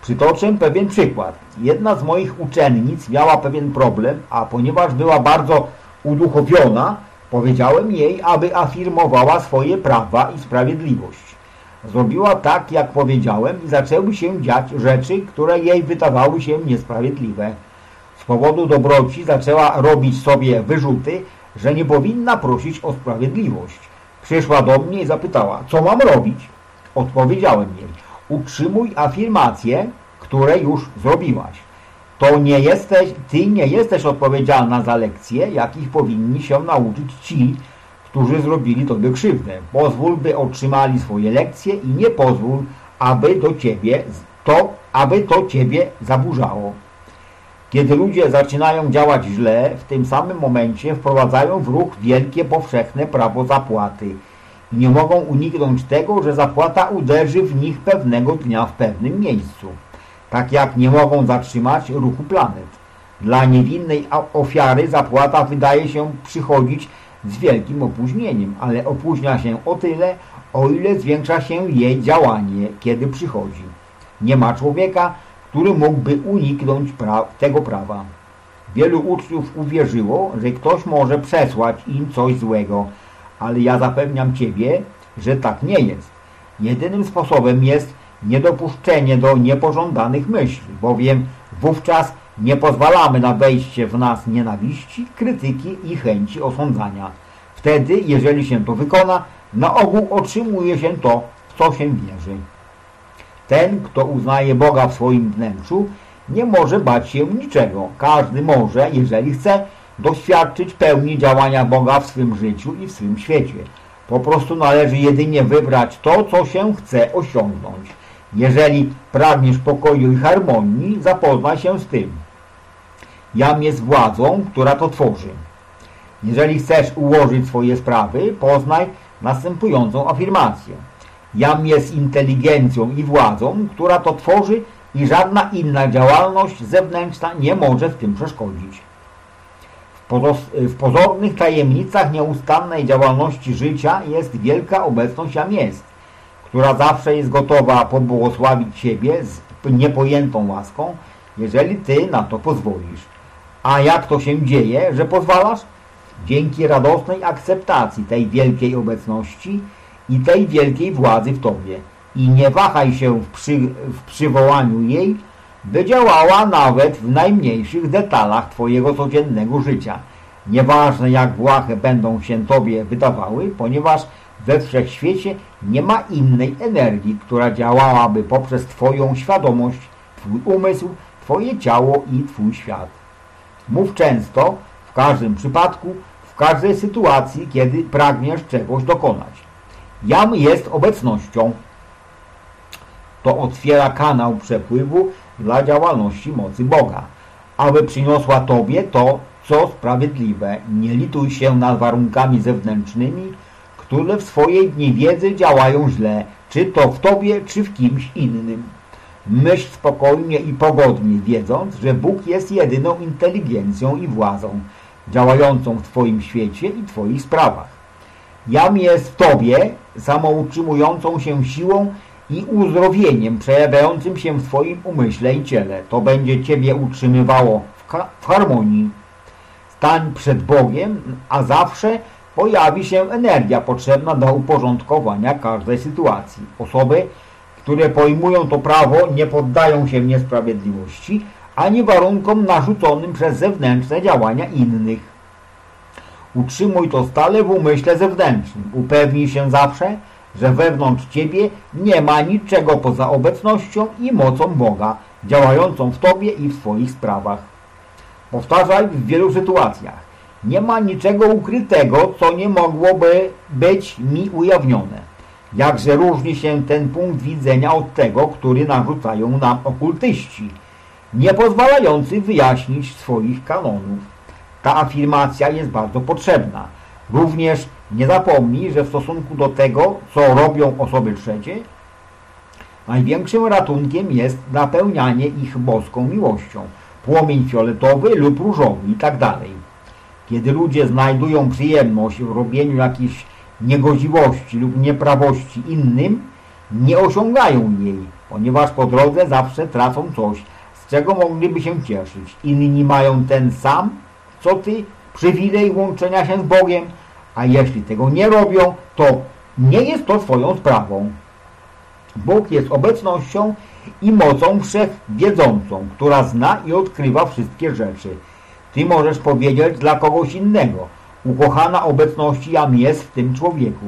Przytoczę pewien przykład. Jedna z moich uczennic miała pewien problem, a ponieważ była bardzo uduchowiona, powiedziałem jej, aby afirmowała swoje prawa i sprawiedliwość. Zrobiła tak, jak powiedziałem i zaczęły się dziać rzeczy, które jej wydawały się niesprawiedliwe. Z powodu dobroci zaczęła robić sobie wyrzuty, że nie powinna prosić o sprawiedliwość. Przyszła do mnie i zapytała, co mam robić? Odpowiedziałem jej, utrzymuj afirmacje, które już zrobiłaś. To nie jesteś, ty nie jesteś odpowiedzialna za lekcje, jakich powinni się nauczyć ci, którzy zrobili Tobie krzywdę. Pozwól, by otrzymali swoje lekcje i nie pozwól, aby do Ciebie to, aby to Ciebie zaburzało. Kiedy ludzie zaczynają działać źle, w tym samym momencie wprowadzają w ruch wielkie powszechne prawo zapłaty nie mogą uniknąć tego, że zapłata uderzy w nich pewnego dnia w pewnym miejscu. Tak jak nie mogą zatrzymać ruchu planet. Dla niewinnej ofiary zapłata wydaje się przychodzić z wielkim opóźnieniem, ale opóźnia się o tyle, o ile zwiększa się jej działanie, kiedy przychodzi. Nie ma człowieka, który mógłby uniknąć pra tego prawa. Wielu uczniów uwierzyło, że ktoś może przesłać im coś złego, ale ja zapewniam Ciebie, że tak nie jest. Jedynym sposobem jest niedopuszczenie do niepożądanych myśli, bowiem wówczas nie pozwalamy na wejście w nas nienawiści, krytyki i chęci osądzania. Wtedy, jeżeli się to wykona, na ogół otrzymuje się to, w co się wierzy. Ten, kto uznaje Boga w swoim wnętrzu, nie może bać się niczego. Każdy może, jeżeli chce, doświadczyć pełni działania Boga w swym życiu i w swym świecie. Po prostu należy jedynie wybrać to, co się chce osiągnąć. Jeżeli pragniesz pokoju i harmonii, zapoznaj się z tym. Jam jest władzą, która to tworzy. Jeżeli chcesz ułożyć swoje sprawy, poznaj następującą afirmację. Jam jest inteligencją i władzą, która to tworzy i żadna inna działalność zewnętrzna nie może w tym przeszkodzić. W pozornych tajemnicach nieustannej działalności życia jest wielka obecność Jam jest, która zawsze jest gotowa pobłogosławić Ciebie z niepojętą łaską, jeżeli Ty na to pozwolisz. A jak to się dzieje, że pozwalasz? Dzięki radosnej akceptacji tej wielkiej obecności i tej wielkiej władzy w Tobie. I nie wahaj się w, przy, w przywołaniu jej, by działała nawet w najmniejszych detalach Twojego codziennego życia. Nieważne jak błahe będą się Tobie wydawały, ponieważ we wszechświecie nie ma innej energii, która działałaby poprzez Twoją świadomość, Twój umysł, Twoje ciało i Twój świat. Mów często, w każdym przypadku, w każdej sytuacji, kiedy pragniesz czegoś dokonać. Jam jest obecnością. To otwiera kanał przepływu dla działalności mocy Boga, aby przyniosła Tobie to, co sprawiedliwe. Nie lituj się nad warunkami zewnętrznymi, które w swojej niewiedzy działają źle, czy to w Tobie, czy w kimś innym. Myśl spokojnie i pogodnie, wiedząc, że Bóg jest jedyną inteligencją i władzą, działającą w Twoim świecie i Twoich sprawach. Jam jest w Tobie, samoutrzymującą się siłą i uzdrowieniem przejawiającym się w Twoim umyśle i ciele. To będzie Ciebie utrzymywało w, w harmonii. Stań przed Bogiem, a zawsze pojawi się energia potrzebna do uporządkowania każdej sytuacji. Osoby, które pojmują to prawo, nie poddają się niesprawiedliwości, ani warunkom narzuconym przez zewnętrzne działania innych. Utrzymuj to stale w umyśle zewnętrznym. Upewnij się zawsze, że wewnątrz Ciebie nie ma niczego poza obecnością i mocą Boga, działającą w Tobie i w swoich sprawach. Powtarzaj w wielu sytuacjach. Nie ma niczego ukrytego, co nie mogłoby być mi ujawnione. Jakże różni się ten punkt widzenia od tego, który narzucają nam okultyści, nie pozwalający wyjaśnić swoich kanonów. Ta afirmacja jest bardzo potrzebna. Również nie zapomnij, że w stosunku do tego, co robią osoby trzecie, największym ratunkiem jest napełnianie ich boską miłością, płomień fioletowy lub różowy itd. Tak Kiedy ludzie znajdują przyjemność w robieniu jakichś niegodziwości lub nieprawości innym, nie osiągają jej, ponieważ po drodze zawsze tracą coś, z czego mogliby się cieszyć. Inni mają ten sam, co ty, przywilej łączenia się z Bogiem, a jeśli tego nie robią, to nie jest to swoją sprawą. Bóg jest obecnością i mocą wszechwiedzącą, która zna i odkrywa wszystkie rzeczy. Ty możesz powiedzieć dla kogoś innego, ukochana obecności jam jest w tym człowieku.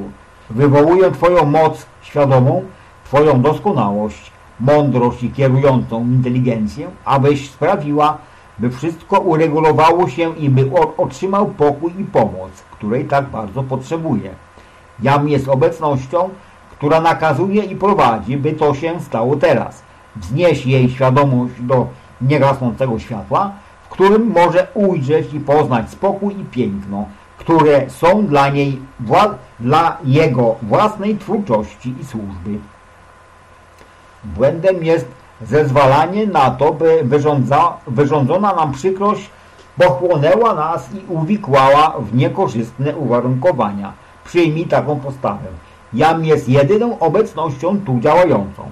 Wywołuję Twoją moc świadomą, Twoją doskonałość, mądrość i kierującą inteligencję, abyś sprawiła, by wszystko uregulowało się i by otrzymał pokój i pomoc, której tak bardzo potrzebuje. Jam jest obecnością, która nakazuje i prowadzi, by to się stało teraz. Wznieś jej świadomość do niegasnącego światła, w którym może ujrzeć i poznać spokój i piękno, które są dla niej, dla jego własnej twórczości i służby. Błędem jest zezwalanie na to, by wyrządza, wyrządzona nam przykrość pochłonęła nas i uwikłała w niekorzystne uwarunkowania. Przyjmij taką postawę. Jam jest jedyną obecnością tu działającą.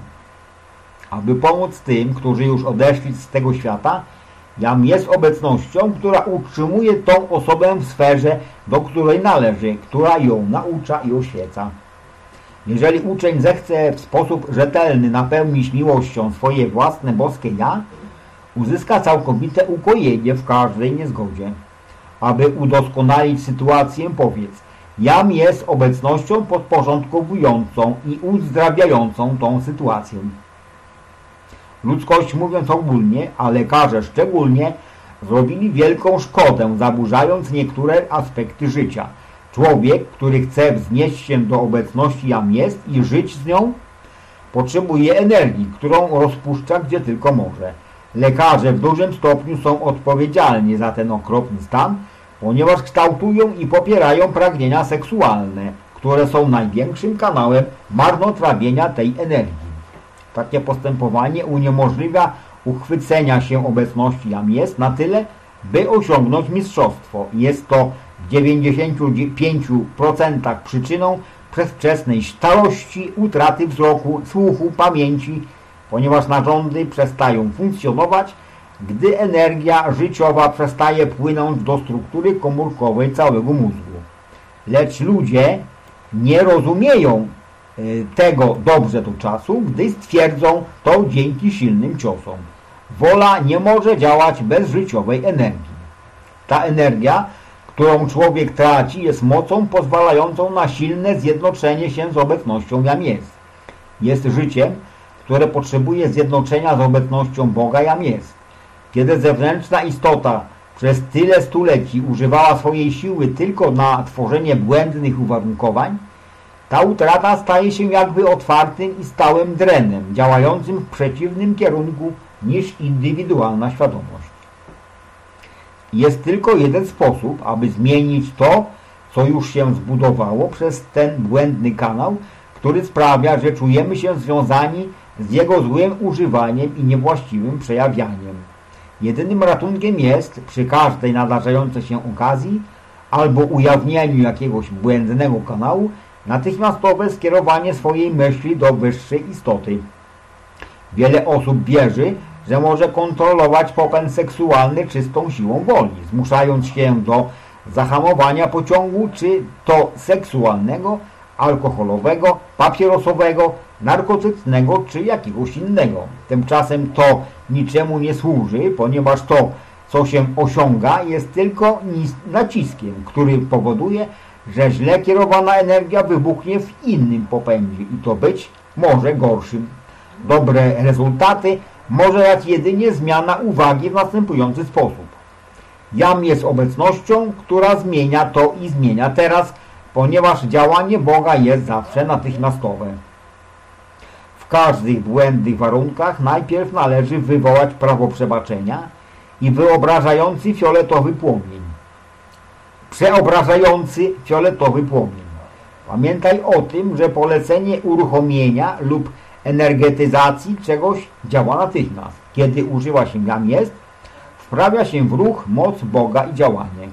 Aby pomóc tym, którzy już odeszli z tego świata, Jam jest obecnością, która utrzymuje tą osobę w sferze, do której należy, która ją naucza i oświeca. Jeżeli uczeń zechce w sposób rzetelny napełnić miłością swoje własne boskie ja, uzyska całkowite ukojenie w każdej niezgodzie. Aby udoskonalić sytuację, powiedz Jam jest obecnością podporządkowującą i uzdrawiającą tą sytuację. Ludzkość mówiąc ogólnie, a lekarze szczególnie, zrobili wielką szkodę, zaburzając niektóre aspekty życia – Człowiek, który chce wznieść się do obecności jam jest i żyć z nią, potrzebuje energii, którą rozpuszcza gdzie tylko może. Lekarze w dużym stopniu są odpowiedzialni za ten okropny stan, ponieważ kształtują i popierają pragnienia seksualne, które są największym kanałem marnotrawienia tej energii. Takie postępowanie uniemożliwia uchwycenia się obecności jam jest na tyle, by osiągnąć mistrzostwo. Jest to 95% przyczyną przedwczesnej starości, utraty wzroku, słuchu, pamięci, ponieważ narządy przestają funkcjonować, gdy energia życiowa przestaje płynąć do struktury komórkowej całego mózgu. Lecz ludzie nie rozumieją e, tego dobrze do czasu, gdy stwierdzą to dzięki silnym ciosom. Wola nie może działać bez życiowej energii. Ta energia którą człowiek traci, jest mocą pozwalającą na silne zjednoczenie się z obecnością jam jest. Jest życiem, które potrzebuje zjednoczenia z obecnością Boga jam jest. Kiedy zewnętrzna istota przez tyle stuleci używała swojej siły tylko na tworzenie błędnych uwarunkowań, ta utrata staje się jakby otwartym i stałym drenem, działającym w przeciwnym kierunku niż indywidualna świadomość. Jest tylko jeden sposób, aby zmienić to, co już się zbudowało przez ten błędny kanał, który sprawia, że czujemy się związani z jego złym używaniem i niewłaściwym przejawianiem. Jedynym ratunkiem jest, przy każdej nadarzającej się okazji albo ujawnieniu jakiegoś błędnego kanału, natychmiastowe skierowanie swojej myśli do wyższej istoty. Wiele osób wierzy, że może kontrolować popęd seksualny czystą siłą woli, zmuszając się do zahamowania pociągu, czy to seksualnego, alkoholowego, papierosowego, narkotycznego czy jakiegoś innego. Tymczasem to niczemu nie służy, ponieważ to, co się osiąga, jest tylko naciskiem, który powoduje, że źle kierowana energia wybuchnie w innym popędzie i to być może gorszym. Dobre rezultaty może dać jedynie zmiana uwagi w następujący sposób. Jam jest obecnością, która zmienia to i zmienia teraz, ponieważ działanie Boga jest zawsze natychmiastowe. W każdych błędnych warunkach najpierw należy wywołać prawo przebaczenia i wyobrażający fioletowy płomień. Przeobrażający fioletowy płomień. Pamiętaj o tym, że polecenie uruchomienia lub energetyzacji czegoś działa natychmiast. Kiedy używa się jam jest, wprawia się w ruch moc Boga i działanie.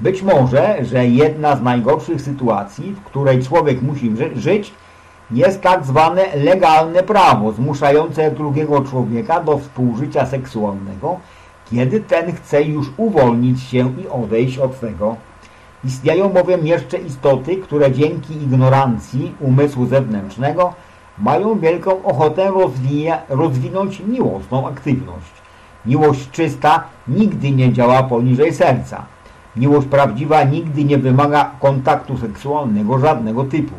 Być może, że jedna z najgorszych sytuacji, w której człowiek musi ży żyć, jest tak zwane legalne prawo zmuszające drugiego człowieka do współżycia seksualnego, kiedy ten chce już uwolnić się i odejść od tego. Istnieją bowiem jeszcze istoty, które dzięki ignorancji umysłu zewnętrznego mają wielką ochotę rozwinąć miłosną aktywność. Miłość czysta nigdy nie działa poniżej serca. Miłość prawdziwa nigdy nie wymaga kontaktu seksualnego żadnego typu.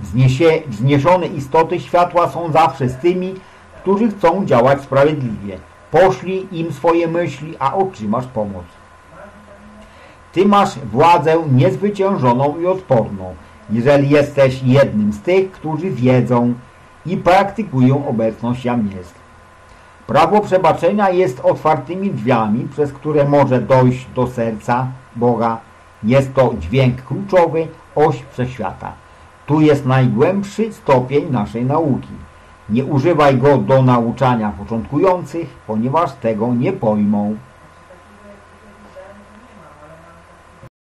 Wzniesie, wzniesione istoty światła są zawsze z tymi, którzy chcą działać sprawiedliwie. Poszli im swoje myśli, a otrzymasz pomoc. Ty masz władzę niezwyciężoną i odporną, jeżeli jesteś jednym z tych, którzy wiedzą i praktykują obecność jam jest. Prawo przebaczenia jest otwartymi drzwiami, przez które może dojść do serca Boga. Jest to dźwięk kluczowy, oś wszechświata. Tu jest najgłębszy stopień naszej nauki. Nie używaj go do nauczania początkujących, ponieważ tego nie pojmą.